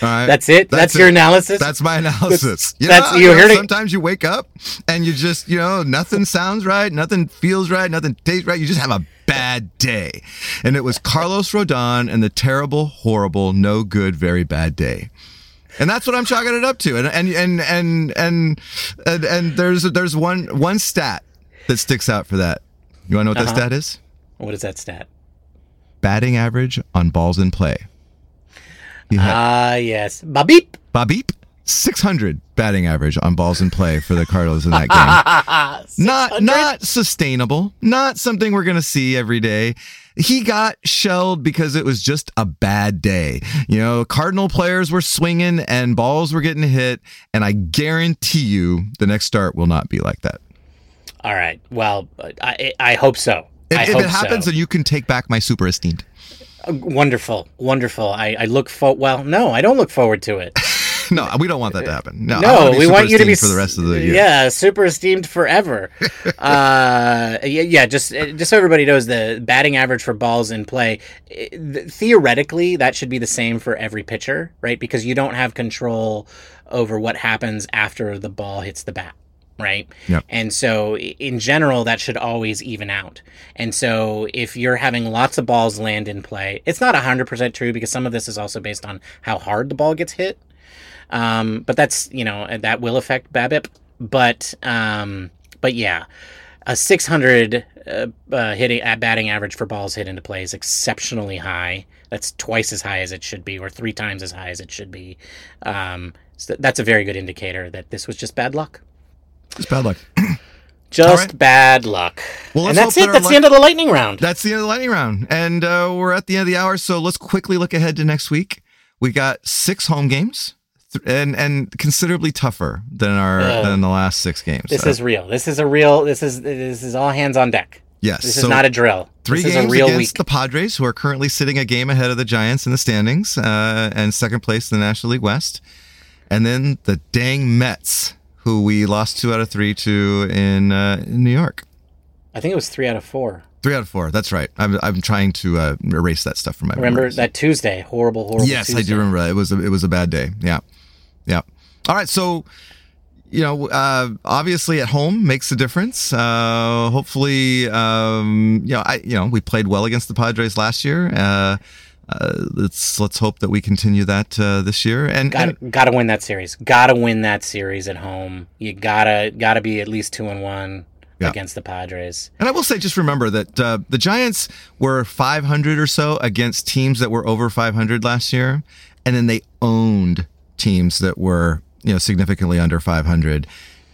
Speaker 3: All right.
Speaker 2: That's it? That's your analysis?
Speaker 3: That's my analysis. You
Speaker 2: that's-
Speaker 3: know,
Speaker 2: you
Speaker 3: know, Sometimes you wake up and you just, you know, nothing sounds right, nothing feels right, nothing tastes right. You just have a bad day. And it was Carlos Rodon and the terrible, horrible, no good, very bad day. And that's what I'm chalking it up to. And and and and and and, and there's there's one one stat that sticks out for that. You want to know what
Speaker 2: Uh-huh.
Speaker 3: that stat is?
Speaker 2: What is that stat?
Speaker 3: Batting average on balls in play.
Speaker 2: Ah, yes. Babip.
Speaker 3: Bobby 600 batting average on balls in play for the Cardinals in that game. not not sustainable. Not something we're going to see every day. He got shelled because it was just a bad day. You know, Cardinal players were swinging and balls were getting hit, and I guarantee you the next start will not be like that.
Speaker 2: All right. Well, I, I hope so.
Speaker 3: If,
Speaker 2: I
Speaker 3: if
Speaker 2: hope
Speaker 3: it happens,
Speaker 2: so.
Speaker 3: then you can take back my super esteemed.
Speaker 2: Uh, wonderful, wonderful. I, I look for. Well, no, I don't look forward to it.
Speaker 3: No, we don't want that to happen. No,
Speaker 2: No,
Speaker 3: wanna
Speaker 2: we want you to be
Speaker 3: esteemed for the rest of the year.
Speaker 2: Yeah, super esteemed forever. uh, yeah, yeah. Just just so everybody knows, the batting average for balls in play, theoretically, that should be the same for every pitcher, right? Because you don't have control over what happens after the ball hits the bat. Right.
Speaker 3: Yep.
Speaker 2: And so, in general, that should always even out. And so, if you're having lots of balls land in play, it's not 100% true because some of this is also based on how hard the ball gets hit. Um, but that's you know that will affect BABIP. But um, but yeah, a 600 uh, uh, hitting at batting average for balls hit into play is exceptionally high. That's twice as high as it should be, or three times as high as it should be. Um, so that's a very good indicator that this was just bad luck.
Speaker 3: It's bad luck.
Speaker 2: Just
Speaker 3: right.
Speaker 2: bad luck.
Speaker 3: Well,
Speaker 2: and that's it. That's
Speaker 3: luck-
Speaker 2: the end of the lightning round.
Speaker 3: That's the end of the lightning round. And uh, we're at the end of the hour. So let's quickly look ahead to next week. We got six home games and and considerably tougher than our
Speaker 2: Ugh.
Speaker 3: than the last six games.
Speaker 2: this
Speaker 3: Uh,
Speaker 2: is real. This is a real. This is this is all hands on deck.
Speaker 3: yes.
Speaker 2: This
Speaker 3: so
Speaker 2: is not a drill.
Speaker 3: three
Speaker 2: this
Speaker 3: games
Speaker 2: is a real
Speaker 3: against
Speaker 2: week.
Speaker 3: the Padres, who are currently sitting a game ahead of the Giants in the standings uh, and second place in the National League West. And then the dang Mets, who we lost two out of three to in, uh, in New York.
Speaker 2: I think it was three out of four.
Speaker 3: Three out of four. That's right. I'm, I'm trying to uh, erase that stuff from my
Speaker 2: Remember
Speaker 3: memories.
Speaker 2: that Tuesday? Horrible, horrible.
Speaker 3: Yes, I do remember that. It was a, it was a bad day. Yeah, yeah. All right, so you know, uh, obviously at home makes a difference. Uh, hopefully, um, you know, I you know we played well against the Padres last year. Uh, uh, let's let's hope that we continue that uh, this year. And,
Speaker 2: Got
Speaker 3: and
Speaker 2: to got to win that series. Got to win that series at home. You gotta gotta be at least two and one
Speaker 3: Yeah.
Speaker 2: against the Padres.
Speaker 3: And I will say, just remember that uh, the Giants were 500 or so against teams that were over 500 last year, and then they owned teams that were you know significantly under 500.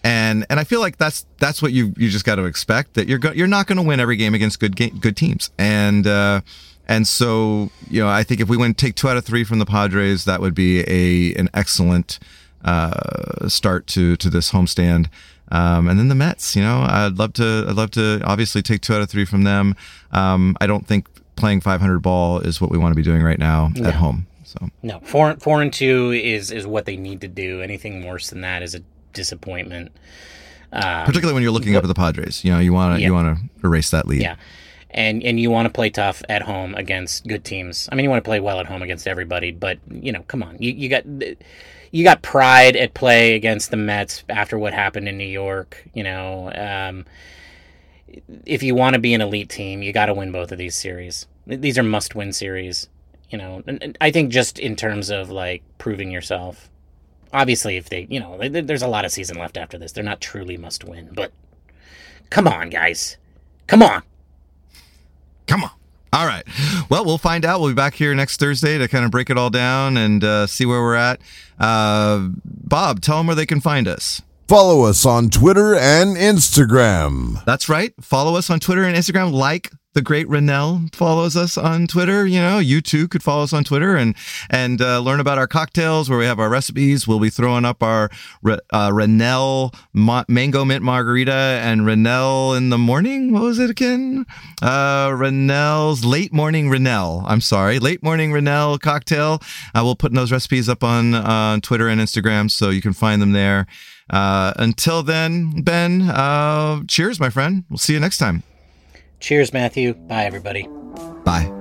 Speaker 3: And and I feel like that's that's what you you just got to expect that you're go- you're not going to win every game against good ga- good teams. And uh, and so you know I think if we win take two out of three from the Padres, that would be a an excellent uh, start to to this homestand. Um, and then the Mets, you know, I'd love to, I'd love to obviously take two out of three from them. Um, I don't think playing 500 ball is what we want to be doing right now at home. So
Speaker 2: No, four four and two is is what they need to do. Anything worse than that is a disappointment. Um,
Speaker 3: particularly when you're looking up at the Padres, you know, you want to,
Speaker 2: Yeah.
Speaker 3: you want to erase that lead.
Speaker 2: Yeah. And and you want to play tough at home against good teams. I mean, you want to play well at home against everybody, but you know, come on. You you got you got pride at play against the Mets after what happened in New York, you know. Um if you want to be an elite team, you got to win both of these series. These are must-win series, you know. I think just in terms of like proving yourself. Obviously, if they, you know, there's a lot of season left after this. They're not truly must-win, but come on, guys. Come on.
Speaker 3: Come on. All right. Well, we'll find out. We'll be back here next Thursday to kind of break it all down and uh, see where we're at. Uh, Bob, tell them where they can find us.
Speaker 1: Follow us on Twitter and Instagram.
Speaker 3: That's right. Follow us on Twitter and Instagram. Like the great Renel follows us on Twitter. You know, you too could follow us on Twitter and and uh, learn about our cocktails where we have our recipes. We'll be throwing up our uh, ma- mango mint margarita and Renel in the morning. What was it again? Uh, late morning Renel. I'm sorry, late morning Renel cocktail. Uh, we'll put those recipes up on uh, Twitter and Instagram so you can find them there. Uh, until then, Ben, uh, cheers, my friend. We'll see you next time.
Speaker 2: Cheers, Matthew. Bye, everybody.
Speaker 3: Bye.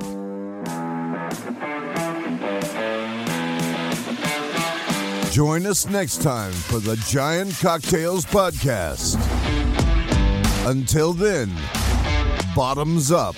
Speaker 1: Join us next time for the Giant Cocktails Podcast. Until then, bottoms up.